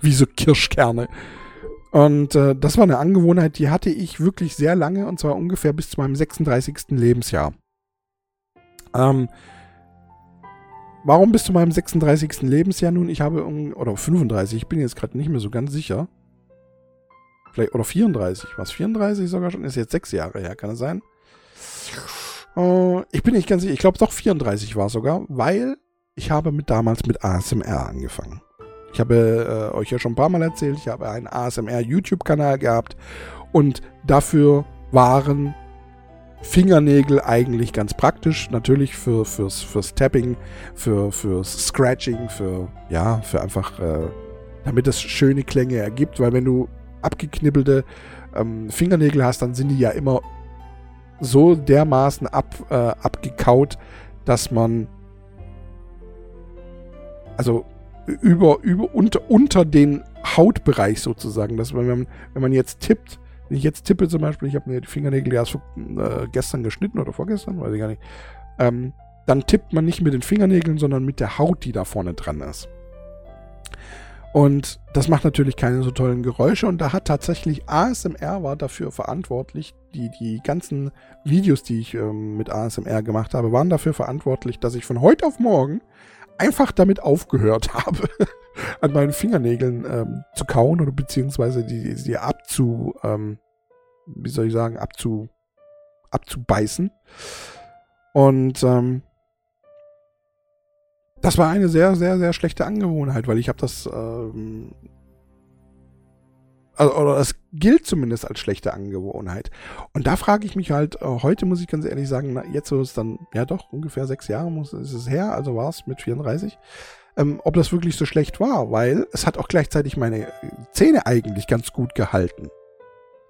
wie so Kirschkerne. Und äh, das war eine Angewohnheit, die hatte ich wirklich sehr lange, und zwar ungefähr bis zu meinem 36. Lebensjahr. Ähm, warum bis zu meinem 36. Lebensjahr nun? Ich habe, oder 35, ich bin jetzt gerade nicht mehr so ganz sicher. Vielleicht, oder 34, was 34 sogar schon? Ist jetzt sechs Jahre her, kann es sein? Äh, ich bin nicht ganz sicher, ich glaube doch 34 war sogar, weil ich habe mit damals mit ASMR angefangen. Ich habe äh, euch ja schon ein paar Mal erzählt, ich habe einen ASMR-YouTube-Kanal gehabt und dafür waren Fingernägel eigentlich ganz praktisch. Natürlich für, fürs, fürs Tapping, für, fürs Scratching, für, ja, für einfach, äh, damit es schöne Klänge ergibt, weil wenn du abgeknibbelte ähm, Fingernägel hast, dann sind die ja immer so dermaßen ab, äh, abgekaut, dass man also über, über, unter, unter den Hautbereich sozusagen. Dass man, wenn man jetzt tippt, wenn ich jetzt tippe zum Beispiel, ich habe mir die Fingernägel erst äh, gestern geschnitten oder vorgestern, weiß ich gar nicht, ähm, dann tippt man nicht mit den Fingernägeln, sondern mit der Haut, die da vorne dran ist. Und das macht natürlich keine so tollen Geräusche und da hat tatsächlich ASMR war dafür verantwortlich, die, die ganzen Videos, die ich ähm, mit ASMR gemacht habe, waren dafür verantwortlich, dass ich von heute auf morgen einfach damit aufgehört <laughs> habe, an meinen Fingernägeln ähm, zu kauen oder beziehungsweise die, die abzu, ähm, wie soll ich sagen, abzu, abzubeißen. Und ähm, das war eine sehr, sehr, sehr schlechte Angewohnheit, weil ich habe das ähm, also, oder es gilt zumindest als schlechte Angewohnheit. Und da frage ich mich halt, äh, heute muss ich ganz ehrlich sagen, jetzt ist dann, ja doch, ungefähr sechs Jahre muss, ist es her, also war es mit 34, ähm, ob das wirklich so schlecht war, weil es hat auch gleichzeitig meine Zähne eigentlich ganz gut gehalten.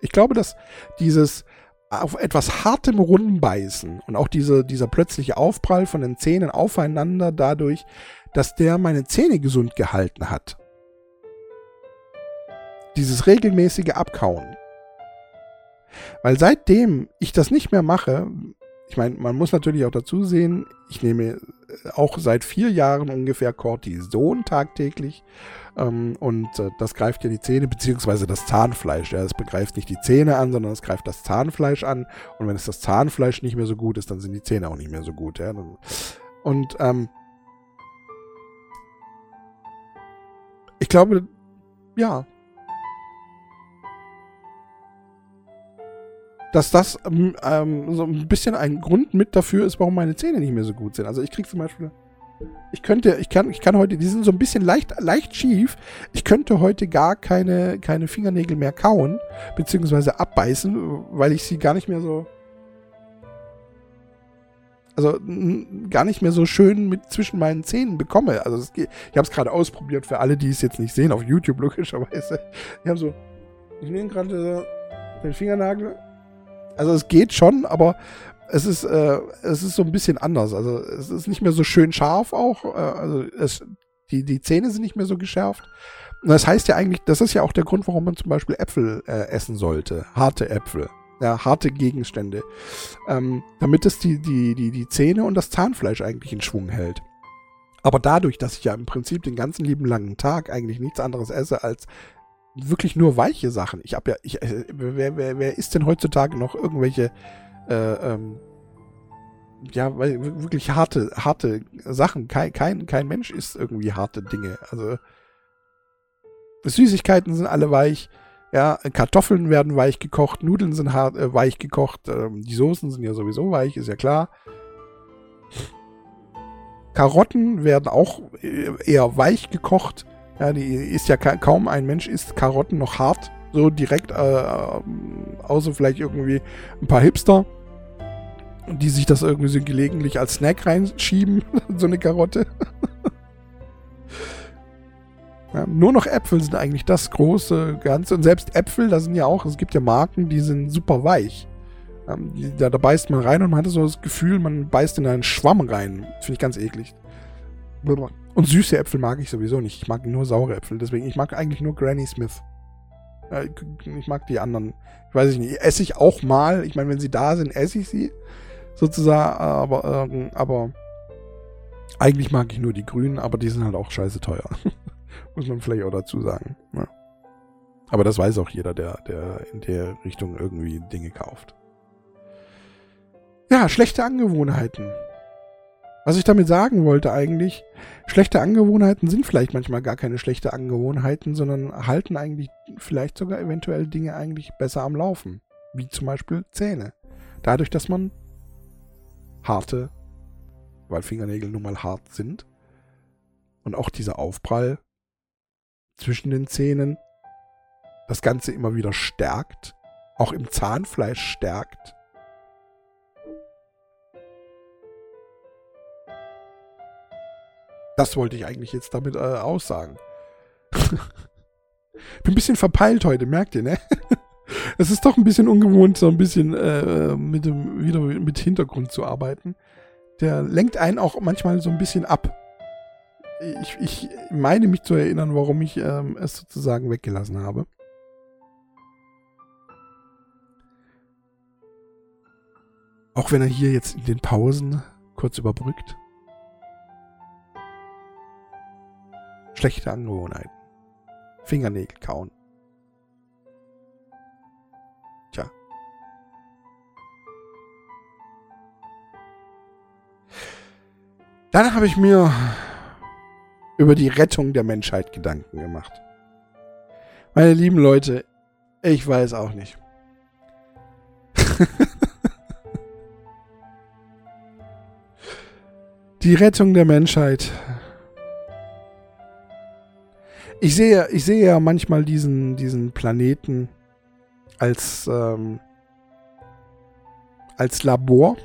Ich glaube, dass dieses auf etwas hartem Rumbeißen und auch diese, dieser plötzliche Aufprall von den Zähnen aufeinander dadurch, dass der meine Zähne gesund gehalten hat. Dieses regelmäßige Abkauen. Weil seitdem ich das nicht mehr mache, ich meine, man muss natürlich auch dazu sehen, ich nehme äh, auch seit vier Jahren ungefähr Cortison tagtäglich ähm, und äh, das greift ja die Zähne beziehungsweise das Zahnfleisch. Ja, es begreift nicht die Zähne an, sondern es greift das Zahnfleisch an und wenn es das Zahnfleisch nicht mehr so gut ist, dann sind die Zähne auch nicht mehr so gut. Ja? Und ähm, ich glaube, ja, dass das ähm, ähm, so ein bisschen ein Grund mit dafür ist, warum meine Zähne nicht mehr so gut sind. Also ich krieg zum Beispiel, ich könnte, ich kann, ich kann heute, die sind so ein bisschen leicht, leicht schief. Ich könnte heute gar keine, keine Fingernägel mehr kauen, beziehungsweise abbeißen, weil ich sie gar nicht mehr so, also gar nicht mehr so schön mit zwischen meinen Zähnen bekomme. Also ich habe es gerade ausprobiert für alle, die es jetzt nicht sehen auf YouTube logischerweise. Ich habe so, ich nehme gerade den Fingernagel also es geht schon, aber es ist, äh, es ist so ein bisschen anders. Also es ist nicht mehr so schön scharf auch. Äh, also es, die, die Zähne sind nicht mehr so geschärft. Und das heißt ja eigentlich, das ist ja auch der Grund, warum man zum Beispiel Äpfel äh, essen sollte. Harte Äpfel. Ja, harte Gegenstände. Ähm, damit es die, die, die, die Zähne und das Zahnfleisch eigentlich in Schwung hält. Aber dadurch, dass ich ja im Prinzip den ganzen lieben langen Tag eigentlich nichts anderes esse als wirklich nur weiche Sachen. Ich habe ja, ich, äh, wer, wer, wer isst denn heutzutage noch irgendwelche, äh, ähm, ja, wirklich harte, harte Sachen. Kein, kein, kein Mensch isst irgendwie harte Dinge. Also Süßigkeiten sind alle weich. Ja, Kartoffeln werden weich gekocht, Nudeln sind hart, äh, weich gekocht, ähm, die Soßen sind ja sowieso weich, ist ja klar. Karotten werden auch äh, eher weich gekocht. Ja, die ist ja kaum ein Mensch isst Karotten noch hart, so direkt, äh, außer vielleicht irgendwie ein paar Hipster, die sich das irgendwie so gelegentlich als Snack reinschieben, <laughs> so eine Karotte. <laughs> ja, nur noch Äpfel sind eigentlich das große Ganze. Und selbst Äpfel, da sind ja auch, es gibt ja Marken, die sind super weich. Ähm, da, da beißt man rein und man hat so das Gefühl, man beißt in einen Schwamm rein. Finde ich ganz eklig. Und süße Äpfel mag ich sowieso nicht. Ich mag nur saure Äpfel. Deswegen, ich mag eigentlich nur Granny Smith. Ich mag die anderen. Ich weiß nicht. Esse ich auch mal. Ich meine, wenn sie da sind, esse ich sie. Sozusagen. Aber, ähm, aber eigentlich mag ich nur die grünen, aber die sind halt auch scheiße teuer. <laughs> Muss man vielleicht auch dazu sagen. Ja. Aber das weiß auch jeder, der, der in der Richtung irgendwie Dinge kauft. Ja, schlechte Angewohnheiten. Was ich damit sagen wollte eigentlich, schlechte Angewohnheiten sind vielleicht manchmal gar keine schlechte Angewohnheiten, sondern halten eigentlich vielleicht sogar eventuell Dinge eigentlich besser am Laufen. Wie zum Beispiel Zähne. Dadurch, dass man harte, weil Fingernägel nun mal hart sind, und auch dieser Aufprall zwischen den Zähnen das Ganze immer wieder stärkt, auch im Zahnfleisch stärkt Das wollte ich eigentlich jetzt damit äh, aussagen. <laughs> Bin ein bisschen verpeilt heute, merkt ihr, ne? <laughs> es ist doch ein bisschen ungewohnt, so ein bisschen äh, mit dem, wieder mit Hintergrund zu arbeiten. Der lenkt einen auch manchmal so ein bisschen ab. Ich, ich meine mich zu erinnern, warum ich ähm, es sozusagen weggelassen habe. Auch wenn er hier jetzt in den Pausen kurz überbrückt. Schlechte Angewohnheiten. Fingernägel kauen. Tja. Dann habe ich mir über die Rettung der Menschheit Gedanken gemacht. Meine lieben Leute, ich weiß auch nicht. <laughs> die Rettung der Menschheit ich sehe, ich sehe ja manchmal diesen, diesen Planeten als, ähm, als Labor.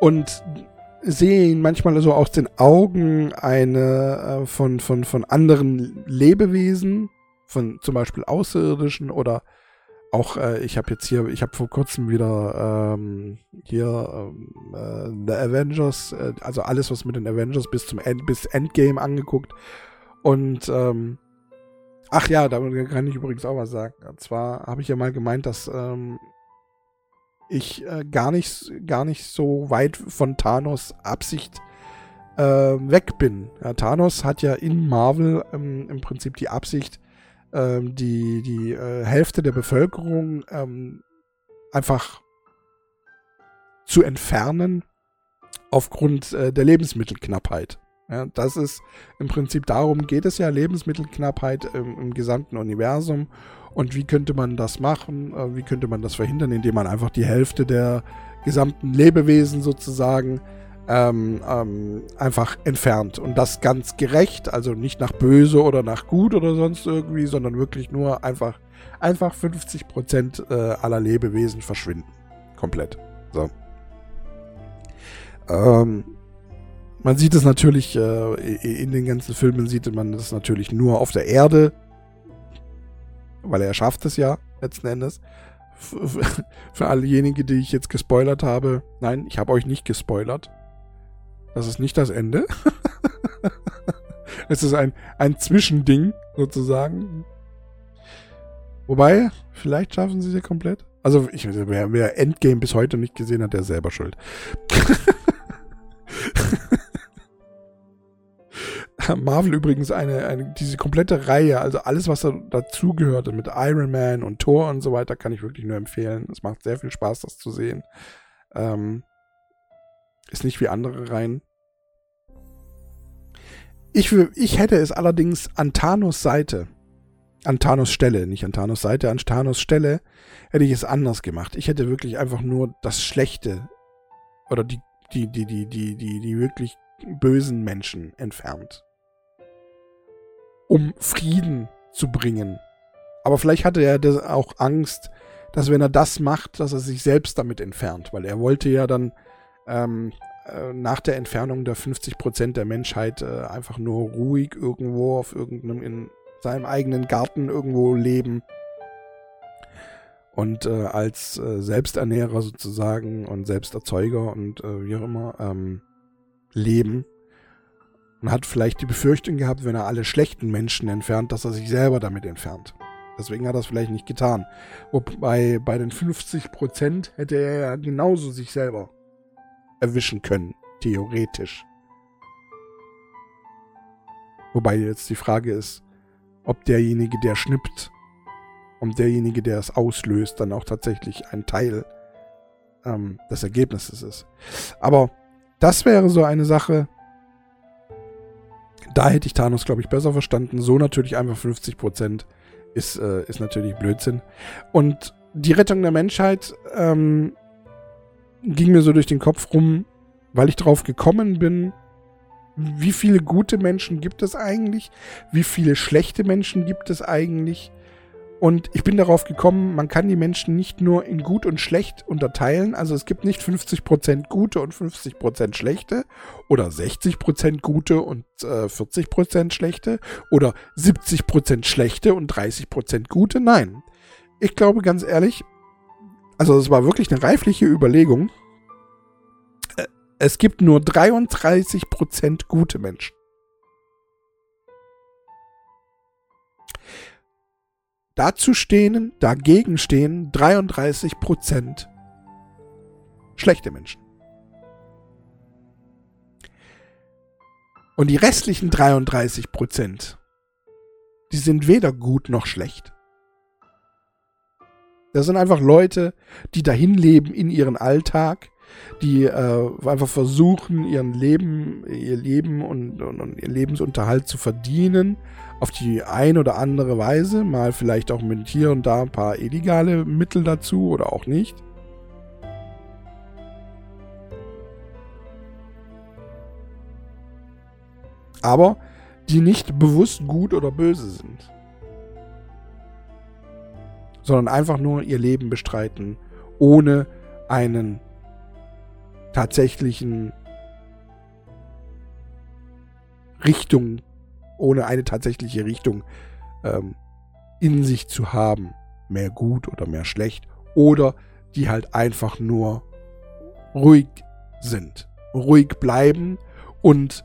Und sehe ihn manchmal so aus den Augen eine äh, von, von, von anderen Lebewesen, von zum Beispiel Außerirdischen oder auch, äh, ich habe jetzt hier, ich habe vor kurzem wieder ähm, hier ähm, äh, The Avengers, äh, also alles, was mit den Avengers bis zum End, bis Endgame angeguckt. Und ähm, ach ja, da kann ich übrigens auch was sagen. Und zwar habe ich ja mal gemeint, dass ähm, ich äh, gar nicht, gar nicht so weit von Thanos Absicht äh, weg bin. Ja, Thanos hat ja in Marvel ähm, im Prinzip die Absicht, ähm, die, die äh, Hälfte der Bevölkerung ähm, einfach zu entfernen aufgrund äh, der Lebensmittelknappheit. Ja, das ist im Prinzip darum geht es ja, Lebensmittelknappheit im, im gesamten Universum. Und wie könnte man das machen? Äh, wie könnte man das verhindern, indem man einfach die Hälfte der gesamten Lebewesen sozusagen ähm, ähm, einfach entfernt. Und das ganz gerecht, also nicht nach böse oder nach gut oder sonst irgendwie, sondern wirklich nur einfach, einfach 50 Prozent äh, aller Lebewesen verschwinden. Komplett. So. Ähm, man sieht es natürlich, äh, in den ganzen Filmen sieht man das natürlich nur auf der Erde, weil er schafft es ja, letzten Endes. <laughs> Für allejenigen, die ich jetzt gespoilert habe, nein, ich habe euch nicht gespoilert. Das ist nicht das Ende. <laughs> es ist ein, ein Zwischending, sozusagen. Wobei, vielleicht schaffen sie sie komplett. Also, ich, wer, wer Endgame bis heute nicht gesehen hat, der ist selber schuld. <laughs> Marvel übrigens eine, eine, diese komplette Reihe, also alles, was da dazugehört mit Iron Man und Thor und so weiter, kann ich wirklich nur empfehlen. Es macht sehr viel Spaß, das zu sehen. Ähm, ist nicht wie andere Reihen. Ich, ich hätte es allerdings an Thanos Seite, an Thanos Stelle, nicht an Thanos Seite, an Thanos Stelle, hätte ich es anders gemacht. Ich hätte wirklich einfach nur das Schlechte oder die, die, die, die, die, die, die wirklich bösen Menschen entfernt. Um Frieden zu bringen. Aber vielleicht hatte er auch Angst, dass wenn er das macht, dass er sich selbst damit entfernt, weil er wollte ja dann ähm, äh, nach der Entfernung der 50 Prozent der Menschheit äh, einfach nur ruhig irgendwo auf irgendeinem, in seinem eigenen Garten irgendwo leben. Und äh, als äh, Selbsternährer sozusagen und Selbsterzeuger und äh, wie auch immer ähm, leben. Und hat vielleicht die Befürchtung gehabt, wenn er alle schlechten Menschen entfernt, dass er sich selber damit entfernt. Deswegen hat er es vielleicht nicht getan. Wobei bei den 50 Prozent hätte er ja genauso sich selber erwischen können, theoretisch. Wobei jetzt die Frage ist, ob derjenige, der schnippt und derjenige, der es auslöst, dann auch tatsächlich ein Teil ähm, des Ergebnisses ist. Aber das wäre so eine Sache, da hätte ich Thanos, glaube ich, besser verstanden. So natürlich einfach 50% ist, äh, ist natürlich Blödsinn. Und die Rettung der Menschheit ähm, ging mir so durch den Kopf rum, weil ich drauf gekommen bin, wie viele gute Menschen gibt es eigentlich? Wie viele schlechte Menschen gibt es eigentlich? Und ich bin darauf gekommen, man kann die Menschen nicht nur in gut und schlecht unterteilen. Also es gibt nicht 50% gute und 50% schlechte oder 60% gute und äh, 40% schlechte oder 70% schlechte und 30% gute. Nein. Ich glaube ganz ehrlich, also es war wirklich eine reifliche Überlegung. Äh, es gibt nur 33% gute Menschen. Dazu stehen, dagegen stehen 33% schlechte Menschen. Und die restlichen 33%, die sind weder gut noch schlecht. Das sind einfach Leute, die dahin leben in ihren Alltag, die äh, einfach versuchen, ihren Leben, ihr Leben und, und, und ihren Lebensunterhalt zu verdienen, auf die ein oder andere Weise, mal vielleicht auch mit hier und da ein paar illegale Mittel dazu oder auch nicht. Aber die nicht bewusst gut oder böse sind sondern einfach nur ihr Leben bestreiten, ohne einen tatsächlichen Richtung, ohne eine tatsächliche Richtung ähm, in sich zu haben, mehr gut oder mehr schlecht, oder die halt einfach nur ruhig sind, ruhig bleiben und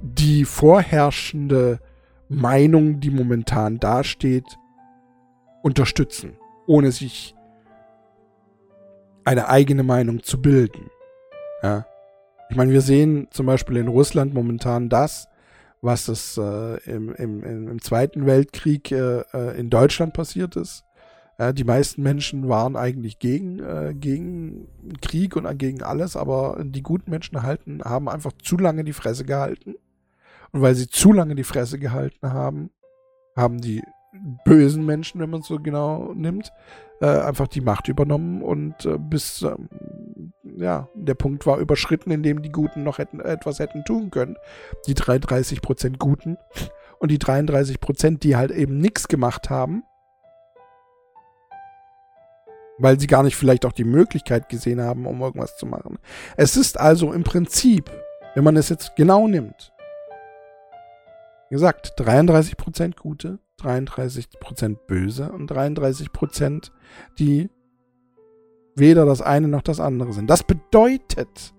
die vorherrschende Meinung, die momentan dasteht, unterstützen, ohne sich eine eigene Meinung zu bilden. Ja. Ich meine, wir sehen zum Beispiel in Russland momentan das, was es äh, im, im, im, Zweiten Weltkrieg äh, äh, in Deutschland passiert ist. Ja, die meisten Menschen waren eigentlich gegen, äh, gegen Krieg und gegen alles, aber die guten Menschen halten, haben einfach zu lange die Fresse gehalten. Und weil sie zu lange die Fresse gehalten haben, haben die bösen Menschen, wenn man es so genau nimmt, äh, einfach die Macht übernommen und äh, bis ähm, ja, der Punkt war überschritten, in dem die Guten noch hätten, etwas hätten tun können. Die 33% Guten und die 33% die halt eben nichts gemacht haben, weil sie gar nicht vielleicht auch die Möglichkeit gesehen haben, um irgendwas zu machen. Es ist also im Prinzip, wenn man es jetzt genau nimmt, gesagt, 33% Gute, 33% Böse und 33% die weder das eine noch das andere sind. Das bedeutet,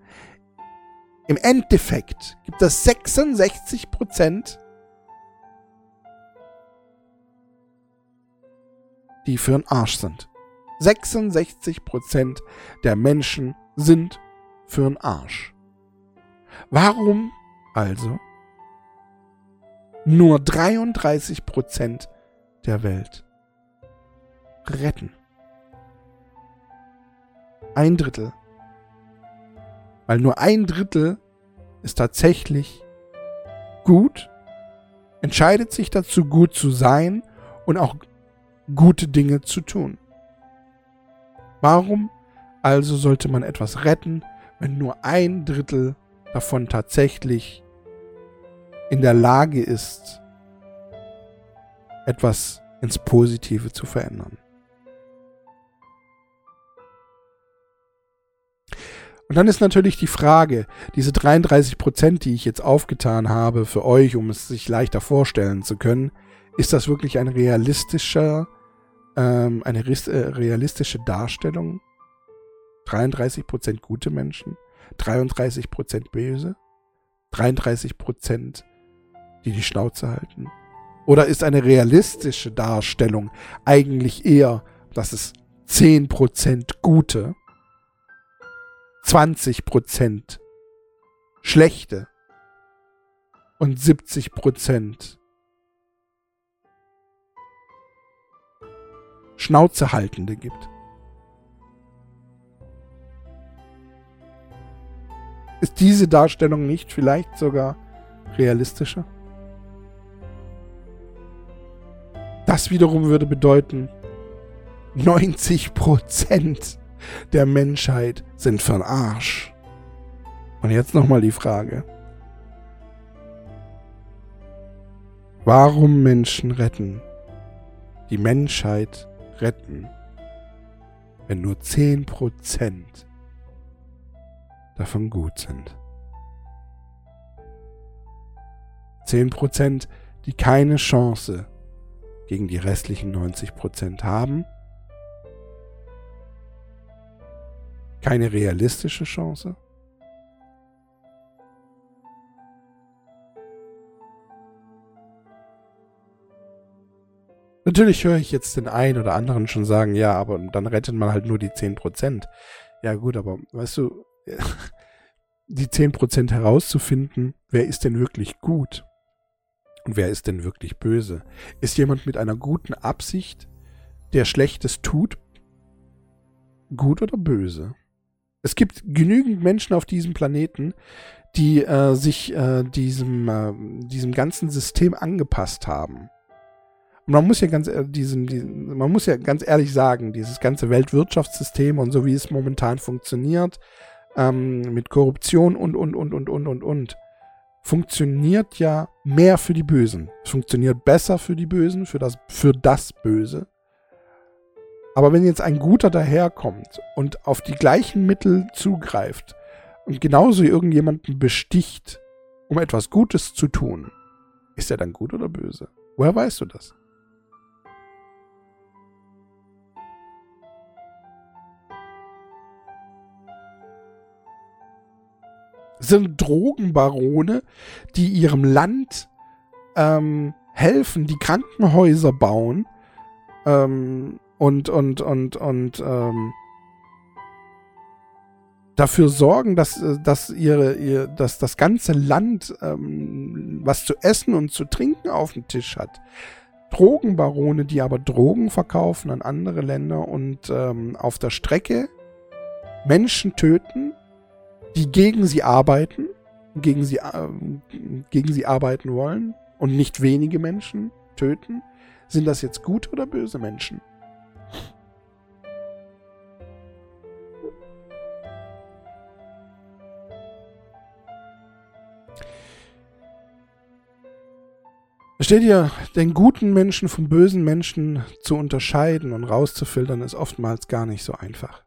im Endeffekt gibt es 66%, die für einen Arsch sind. 66% der Menschen sind für einen Arsch. Warum also nur 33% der Welt retten? Ein Drittel. Weil nur ein Drittel ist tatsächlich gut, entscheidet sich dazu, gut zu sein und auch gute Dinge zu tun. Warum also sollte man etwas retten, wenn nur ein Drittel davon tatsächlich in der Lage ist, etwas ins Positive zu verändern? Und dann ist natürlich die Frage, diese 33 Prozent, die ich jetzt aufgetan habe für euch, um es sich leichter vorstellen zu können, ist das wirklich ein realistischer, ähm, eine äh, realistische Darstellung? 33 Prozent gute Menschen, 33 Prozent böse, 33 Prozent, die die Schnauze halten? Oder ist eine realistische Darstellung eigentlich eher, dass es 10 Prozent gute 20 Prozent schlechte und 70 Prozent Schnauzehaltende gibt. Ist diese Darstellung nicht vielleicht sogar realistischer? Das wiederum würde bedeuten, 90 Prozent der Menschheit sind für Arsch. Und jetzt nochmal die Frage. Warum Menschen retten? Die Menschheit retten, wenn nur 10% davon gut sind. 10%, die keine Chance gegen die restlichen 90% haben keine realistische Chance? Natürlich höre ich jetzt den einen oder anderen schon sagen, ja, aber dann rettet man halt nur die 10%. Ja gut, aber weißt du, <laughs> die 10% herauszufinden, wer ist denn wirklich gut und wer ist denn wirklich böse? Ist jemand mit einer guten Absicht, der Schlechtes tut, gut oder böse? Es gibt genügend Menschen auf diesem Planeten, die äh, sich äh, diesem, äh, diesem ganzen System angepasst haben. Und man muss ja ganz, äh, diesen, diesen, man muss ja ganz ehrlich sagen, dieses ganze Weltwirtschaftssystem und so wie es momentan funktioniert, ähm, mit Korruption und, und, und, und, und, und, und, funktioniert ja mehr für die Bösen. Es funktioniert besser für die Bösen, für das, für das Böse. Aber wenn jetzt ein Guter daherkommt und auf die gleichen Mittel zugreift und genauso irgendjemanden besticht um etwas Gutes zu tun, ist er dann gut oder böse? Woher weißt du das? Sind Drogenbarone, die ihrem Land ähm, helfen, die Krankenhäuser bauen ähm, und und und und ähm, dafür sorgen, dass, dass, ihre, ihr, dass das ganze Land ähm, was zu essen und zu trinken auf dem Tisch hat. Drogenbarone, die aber Drogen verkaufen an andere Länder und ähm, auf der Strecke Menschen töten, die gegen sie arbeiten, gegen sie, äh, gegen sie arbeiten wollen und nicht wenige Menschen töten. Sind das jetzt gute oder böse Menschen? Versteht ihr, den guten Menschen vom bösen Menschen zu unterscheiden und rauszufiltern, ist oftmals gar nicht so einfach.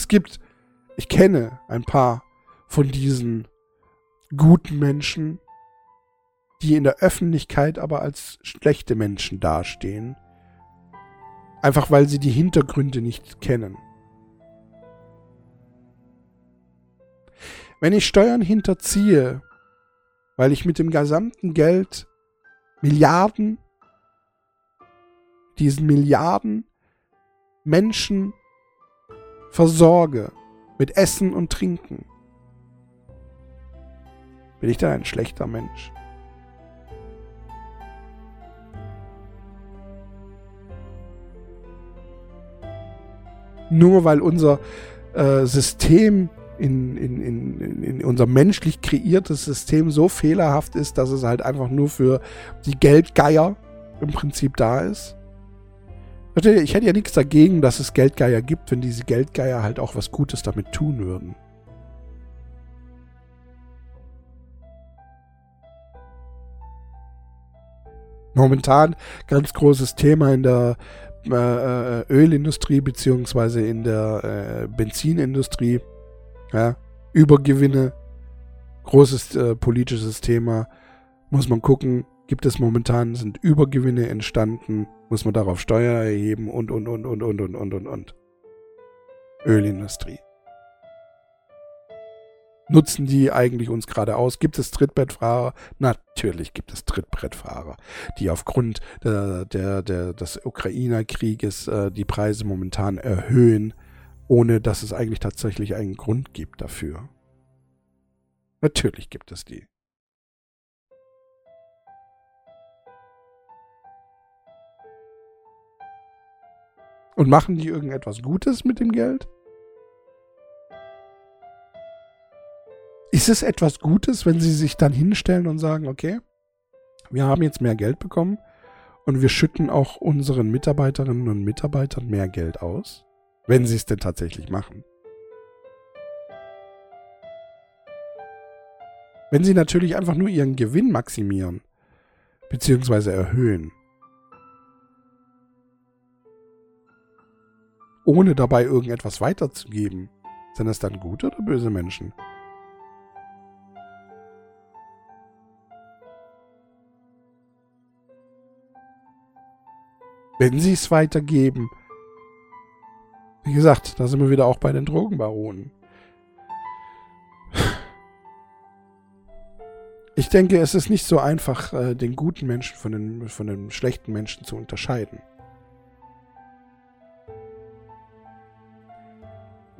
Es gibt, ich kenne ein paar von diesen guten Menschen, die in der Öffentlichkeit aber als schlechte Menschen dastehen. Einfach weil sie die Hintergründe nicht kennen. Wenn ich Steuern hinterziehe, weil ich mit dem gesamten Geld Milliarden, diesen Milliarden Menschen versorge mit Essen und Trinken, bin ich dann ein schlechter Mensch? Nur weil unser äh, System in, in, in, in unser menschlich kreiertes System so fehlerhaft ist, dass es halt einfach nur für die Geldgeier im Prinzip da ist. Ich hätte ja nichts dagegen, dass es Geldgeier gibt, wenn diese Geldgeier halt auch was Gutes damit tun würden. Momentan ganz großes Thema in der äh, äh Ölindustrie beziehungsweise in der äh, Benzinindustrie ja, Übergewinne, großes äh, politisches Thema. Muss man gucken, gibt es momentan, sind Übergewinne entstanden, muss man darauf Steuer erheben und, und, und, und, und, und, und, und, und. Ölindustrie. Nutzen die eigentlich uns gerade aus? Gibt es Trittbrettfahrer? Natürlich gibt es Trittbrettfahrer, die aufgrund der, der, der, des Ukrainer-Krieges äh, die Preise momentan erhöhen ohne dass es eigentlich tatsächlich einen Grund gibt dafür. Natürlich gibt es die. Und machen die irgendetwas Gutes mit dem Geld? Ist es etwas Gutes, wenn sie sich dann hinstellen und sagen, okay, wir haben jetzt mehr Geld bekommen und wir schütten auch unseren Mitarbeiterinnen und Mitarbeitern mehr Geld aus? Wenn sie es denn tatsächlich machen. Wenn sie natürlich einfach nur ihren Gewinn maximieren, beziehungsweise erhöhen, ohne dabei irgendetwas weiterzugeben, sind es dann gute oder böse Menschen? Wenn sie es weitergeben, wie gesagt, da sind wir wieder auch bei den Drogenbaronen. Ich denke, es ist nicht so einfach, äh, den guten Menschen von den, von den schlechten Menschen zu unterscheiden.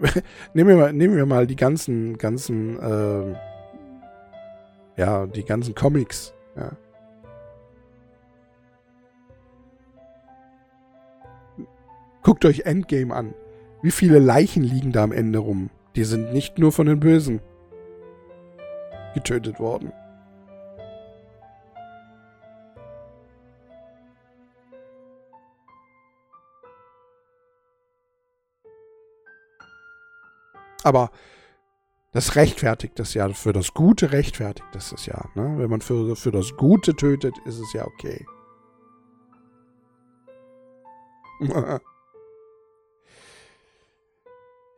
<laughs> nehmen, wir mal, nehmen wir mal die ganzen, ganzen, äh, ja, die ganzen Comics, ja. Guckt euch Endgame an. Wie viele Leichen liegen da am Ende rum? Die sind nicht nur von den Bösen getötet worden. Aber das rechtfertigt das ja. Für das Gute rechtfertigt das es ja. Ne? Wenn man für, für das Gute tötet, ist es ja okay. <laughs>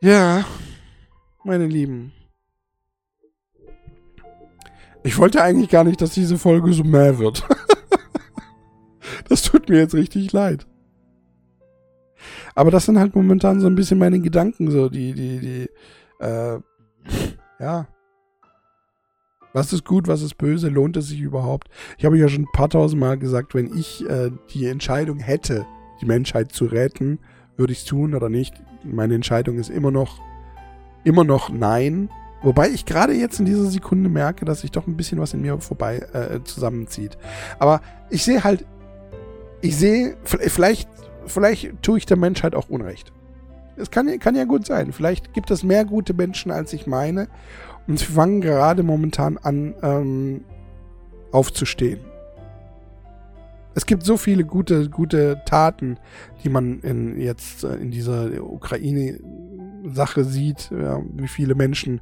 Ja, meine Lieben. Ich wollte eigentlich gar nicht, dass diese Folge so mehr wird. <laughs> das tut mir jetzt richtig leid. Aber das sind halt momentan so ein bisschen meine Gedanken, so die, die, die, äh, ja. Was ist gut, was ist böse, lohnt es sich überhaupt? Ich habe ja schon ein paar tausend Mal gesagt, wenn ich äh, die Entscheidung hätte, die Menschheit zu retten, würde ich es tun oder nicht. Meine Entscheidung ist immer noch, immer noch nein. Wobei ich gerade jetzt in dieser Sekunde merke, dass sich doch ein bisschen was in mir vorbei äh, zusammenzieht. Aber ich sehe halt, ich sehe, vielleicht, vielleicht tue ich der Menschheit auch Unrecht. Es kann, kann ja gut sein. Vielleicht gibt es mehr gute Menschen, als ich meine. Und sie fangen gerade momentan an, ähm, aufzustehen. Es gibt so viele gute, gute Taten, die man in, jetzt äh, in dieser Ukraine-Sache sieht, ja, wie viele Menschen,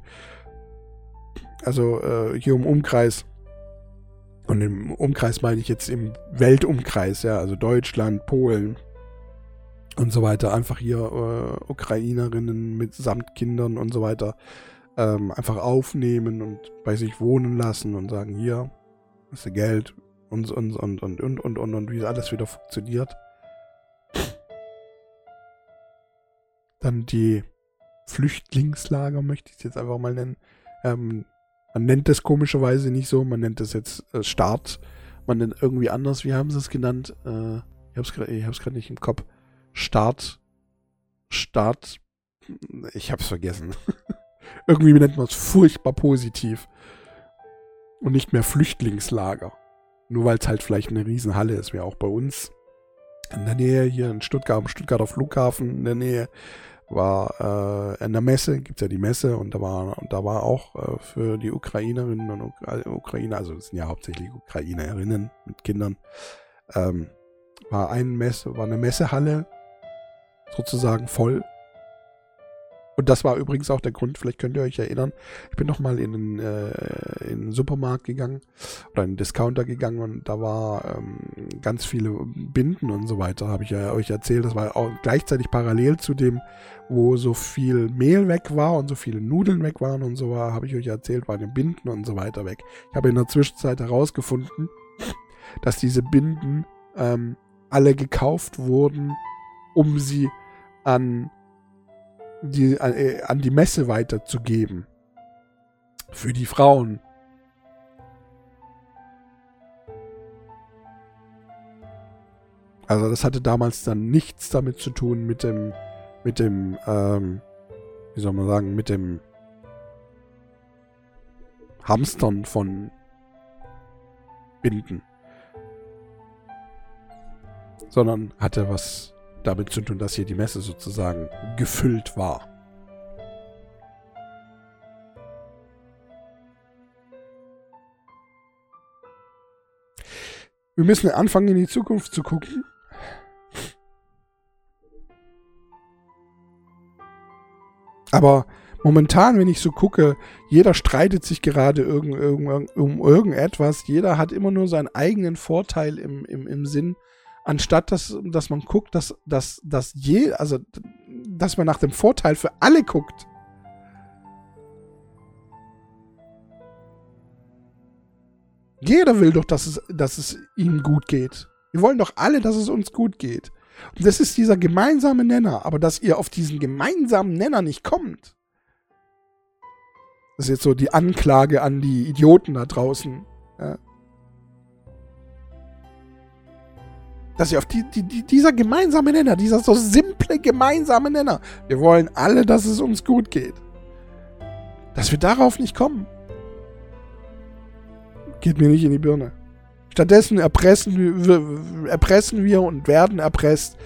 also äh, hier im Umkreis, und im Umkreis meine ich jetzt im Weltumkreis, ja, also Deutschland, Polen und so weiter, einfach hier äh, Ukrainerinnen mit samt Kindern und so weiter ähm, einfach aufnehmen und bei sich wohnen lassen und sagen, hier, du Geld, und, und, und, und, und, und, und, und wie alles wieder funktioniert. Dann die Flüchtlingslager, möchte ich es jetzt einfach mal nennen. Ähm, man nennt das komischerweise nicht so, man nennt das jetzt äh, Start. Man nennt irgendwie anders, wie haben sie es genannt? Äh, ich habe es gerade nicht im Kopf. Start. Start. Ich habe es vergessen. <laughs> irgendwie nennt man es furchtbar positiv. Und nicht mehr Flüchtlingslager. Nur weil es halt vielleicht eine Riesenhalle ist, wie auch bei uns. In der Nähe hier in Stuttgart, am Stuttgarter Flughafen in der Nähe war äh, in der Messe, gibt es ja die Messe und da war, und da war auch äh, für die Ukrainerinnen und Ukra Ukrainer, also es sind ja hauptsächlich Ukrainerinnen mit Kindern, ähm, war ein Messe, war eine Messehalle sozusagen voll und das war übrigens auch der Grund, vielleicht könnt ihr euch erinnern, ich bin noch mal in einen, äh, in einen Supermarkt gegangen oder in einen Discounter gegangen und da war ähm, ganz viele Binden und so weiter, habe ich ja euch erzählt. Das war auch gleichzeitig parallel zu dem, wo so viel Mehl weg war und so viele Nudeln weg waren und so habe ich euch erzählt, waren die Binden und so weiter weg. Ich habe in der Zwischenzeit herausgefunden, dass diese Binden ähm, alle gekauft wurden, um sie an die, äh, an die Messe weiterzugeben. Für die Frauen. Also das hatte damals dann nichts damit zu tun mit dem, mit dem, ähm, wie soll man sagen, mit dem Hamstern von Binden. Sondern hatte was damit zu tun, dass hier die Messe sozusagen gefüllt war. Wir müssen anfangen, in die Zukunft zu gucken. Aber momentan, wenn ich so gucke, jeder streitet sich gerade irgend, irgend, um irgendetwas. Jeder hat immer nur seinen eigenen Vorteil im, im, im Sinn anstatt dass, dass man guckt, dass, dass, dass je, also dass man nach dem Vorteil für alle guckt. Jeder will doch, dass es, dass es ihm gut geht. Wir wollen doch alle, dass es uns gut geht. Und das ist dieser gemeinsame Nenner. Aber dass ihr auf diesen gemeinsamen Nenner nicht kommt, das ist jetzt so die Anklage an die Idioten da draußen. Ja. Dass sie auf die, die, die, dieser gemeinsame Nenner, dieser so simple gemeinsame Nenner, wir wollen alle, dass es uns gut geht, dass wir darauf nicht kommen, geht mir nicht in die Birne. Stattdessen erpressen wir, erpressen wir und werden erpresst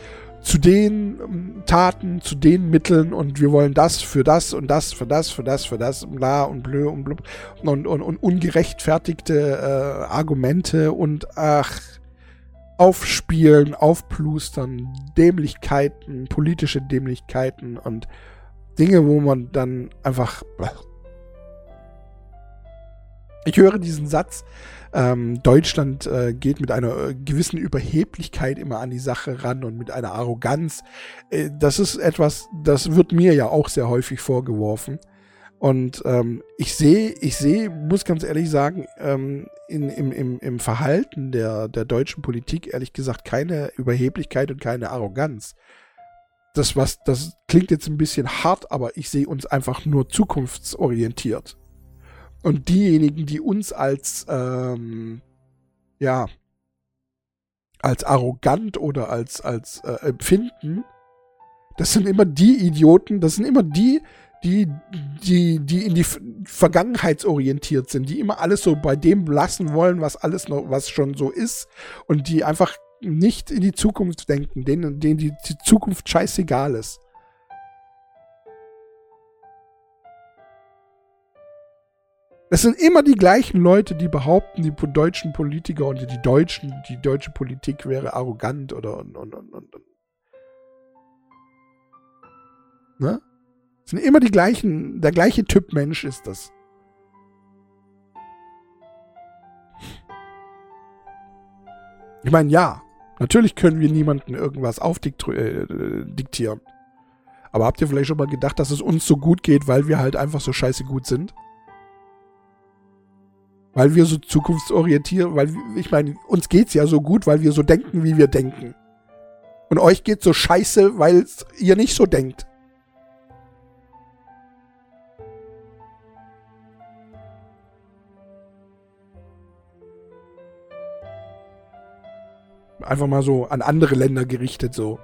zu den ähm, Taten, zu den Mitteln und wir wollen das für das und das für das, für das, für das, bla und blö und blub und, und, und ungerechtfertigte äh, Argumente und ach, aufspielen, aufplustern, Dämlichkeiten, politische Dämlichkeiten und Dinge, wo man dann einfach. Ich höre diesen Satz, ähm, Deutschland äh, geht mit einer äh, gewissen Überheblichkeit immer an die Sache ran und mit einer Arroganz. Äh, das ist etwas, das wird mir ja auch sehr häufig vorgeworfen. Und ähm, ich sehe, ich sehe, muss ganz ehrlich sagen, ähm, in, im, im, im Verhalten der, der deutschen Politik ehrlich gesagt keine Überheblichkeit und keine Arroganz. Das, was, das klingt jetzt ein bisschen hart, aber ich sehe uns einfach nur zukunftsorientiert. Und diejenigen, die uns als, ähm, ja, als arrogant oder als, als äh, empfinden, das sind immer die Idioten, das sind immer die, die, die, die in die Vergangenheitsorientiert sind, die immer alles so bei dem lassen wollen, was alles noch, was schon so ist und die einfach nicht in die Zukunft denken, denen, denen die, die Zukunft scheißegal ist. Es sind immer die gleichen Leute, die behaupten, die deutschen Politiker und die Deutschen, die deutsche Politik wäre arrogant oder und, und, und, und. Ne? Sind immer die gleichen, der gleiche Typ Mensch ist das. Ich meine, ja, natürlich können wir niemandem irgendwas aufdiktieren. Äh, Aber habt ihr vielleicht schon mal gedacht, dass es uns so gut geht, weil wir halt einfach so scheiße gut sind? Weil wir so zukunftsorientiert, weil ich meine, uns geht's ja so gut, weil wir so denken, wie wir denken. Und euch geht's so scheiße, weil ihr nicht so denkt. Einfach mal so an andere Länder gerichtet so.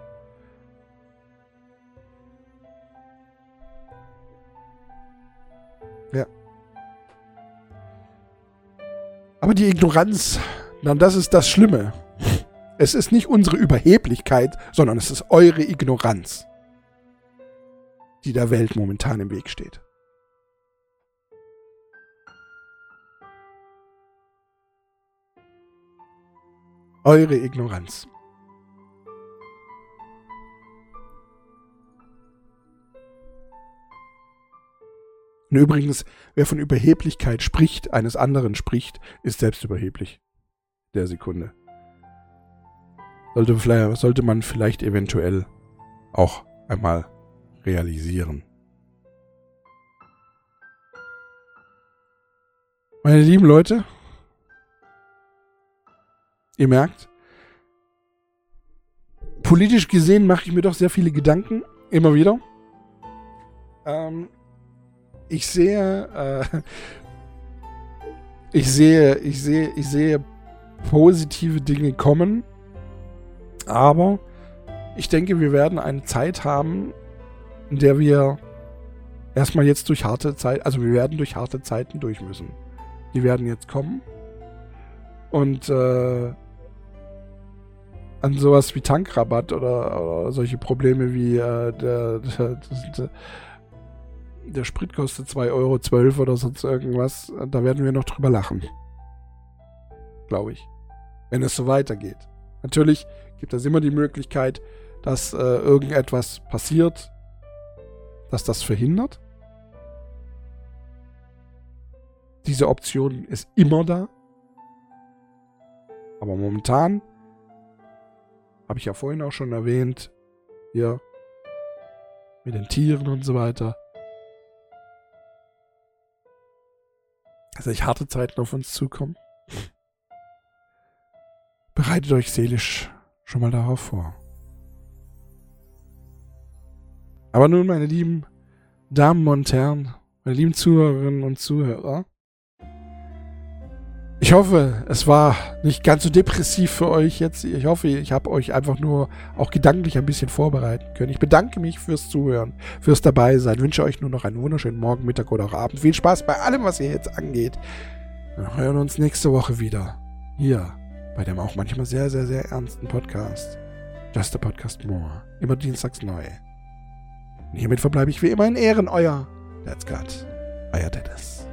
Ja. Aber die Ignoranz, na, das ist das Schlimme. Es ist nicht unsere Überheblichkeit, sondern es ist eure Ignoranz, die der Welt momentan im Weg steht. Eure Ignoranz. Und übrigens, wer von Überheblichkeit spricht, eines anderen spricht, ist selbst überheblich. Der Sekunde. Sollte, sollte man vielleicht eventuell auch einmal realisieren. Meine lieben Leute, ihr merkt, politisch gesehen mache ich mir doch sehr viele Gedanken, immer wieder. Ähm, ich sehe, äh, <laughs> ich sehe, ich sehe, ich sehe positive Dinge kommen, aber ich denke, wir werden eine Zeit haben, in der wir erstmal jetzt durch harte Zeit, also wir werden durch harte Zeiten durch müssen. Die werden jetzt kommen und äh, an sowas wie Tankrabatt oder, oder solche Probleme wie äh, der, der, der, der Sprit kostet 2,12 Euro oder sonst irgendwas. Da werden wir noch drüber lachen. Glaube ich. Wenn es so weitergeht. Natürlich gibt es immer die Möglichkeit, dass äh, irgendetwas passiert, das das verhindert. Diese Option ist immer da. Aber momentan, habe ich ja vorhin auch schon erwähnt, hier mit den Tieren und so weiter, dass euch harte Zeiten auf uns zukommen. Bereitet euch seelisch schon mal darauf vor. Aber nun, meine lieben Damen und Herren, meine lieben Zuhörerinnen und Zuhörer, ich hoffe, es war nicht ganz so depressiv für euch jetzt. Ich hoffe, ich habe euch einfach nur auch gedanklich ein bisschen vorbereiten können. Ich bedanke mich fürs Zuhören, fürs Dabeisein. Wünsche euch nur noch einen wunderschönen Morgen, Mittag oder auch Abend. Viel Spaß bei allem, was ihr jetzt angeht. Wir hören uns nächste Woche wieder. Hier, bei dem auch manchmal sehr, sehr, sehr ernsten Podcast. Just a Podcast More. Immer dienstags neu. Und hiermit verbleibe ich wie immer in Ehren, euer Let's Got. Euer Dennis.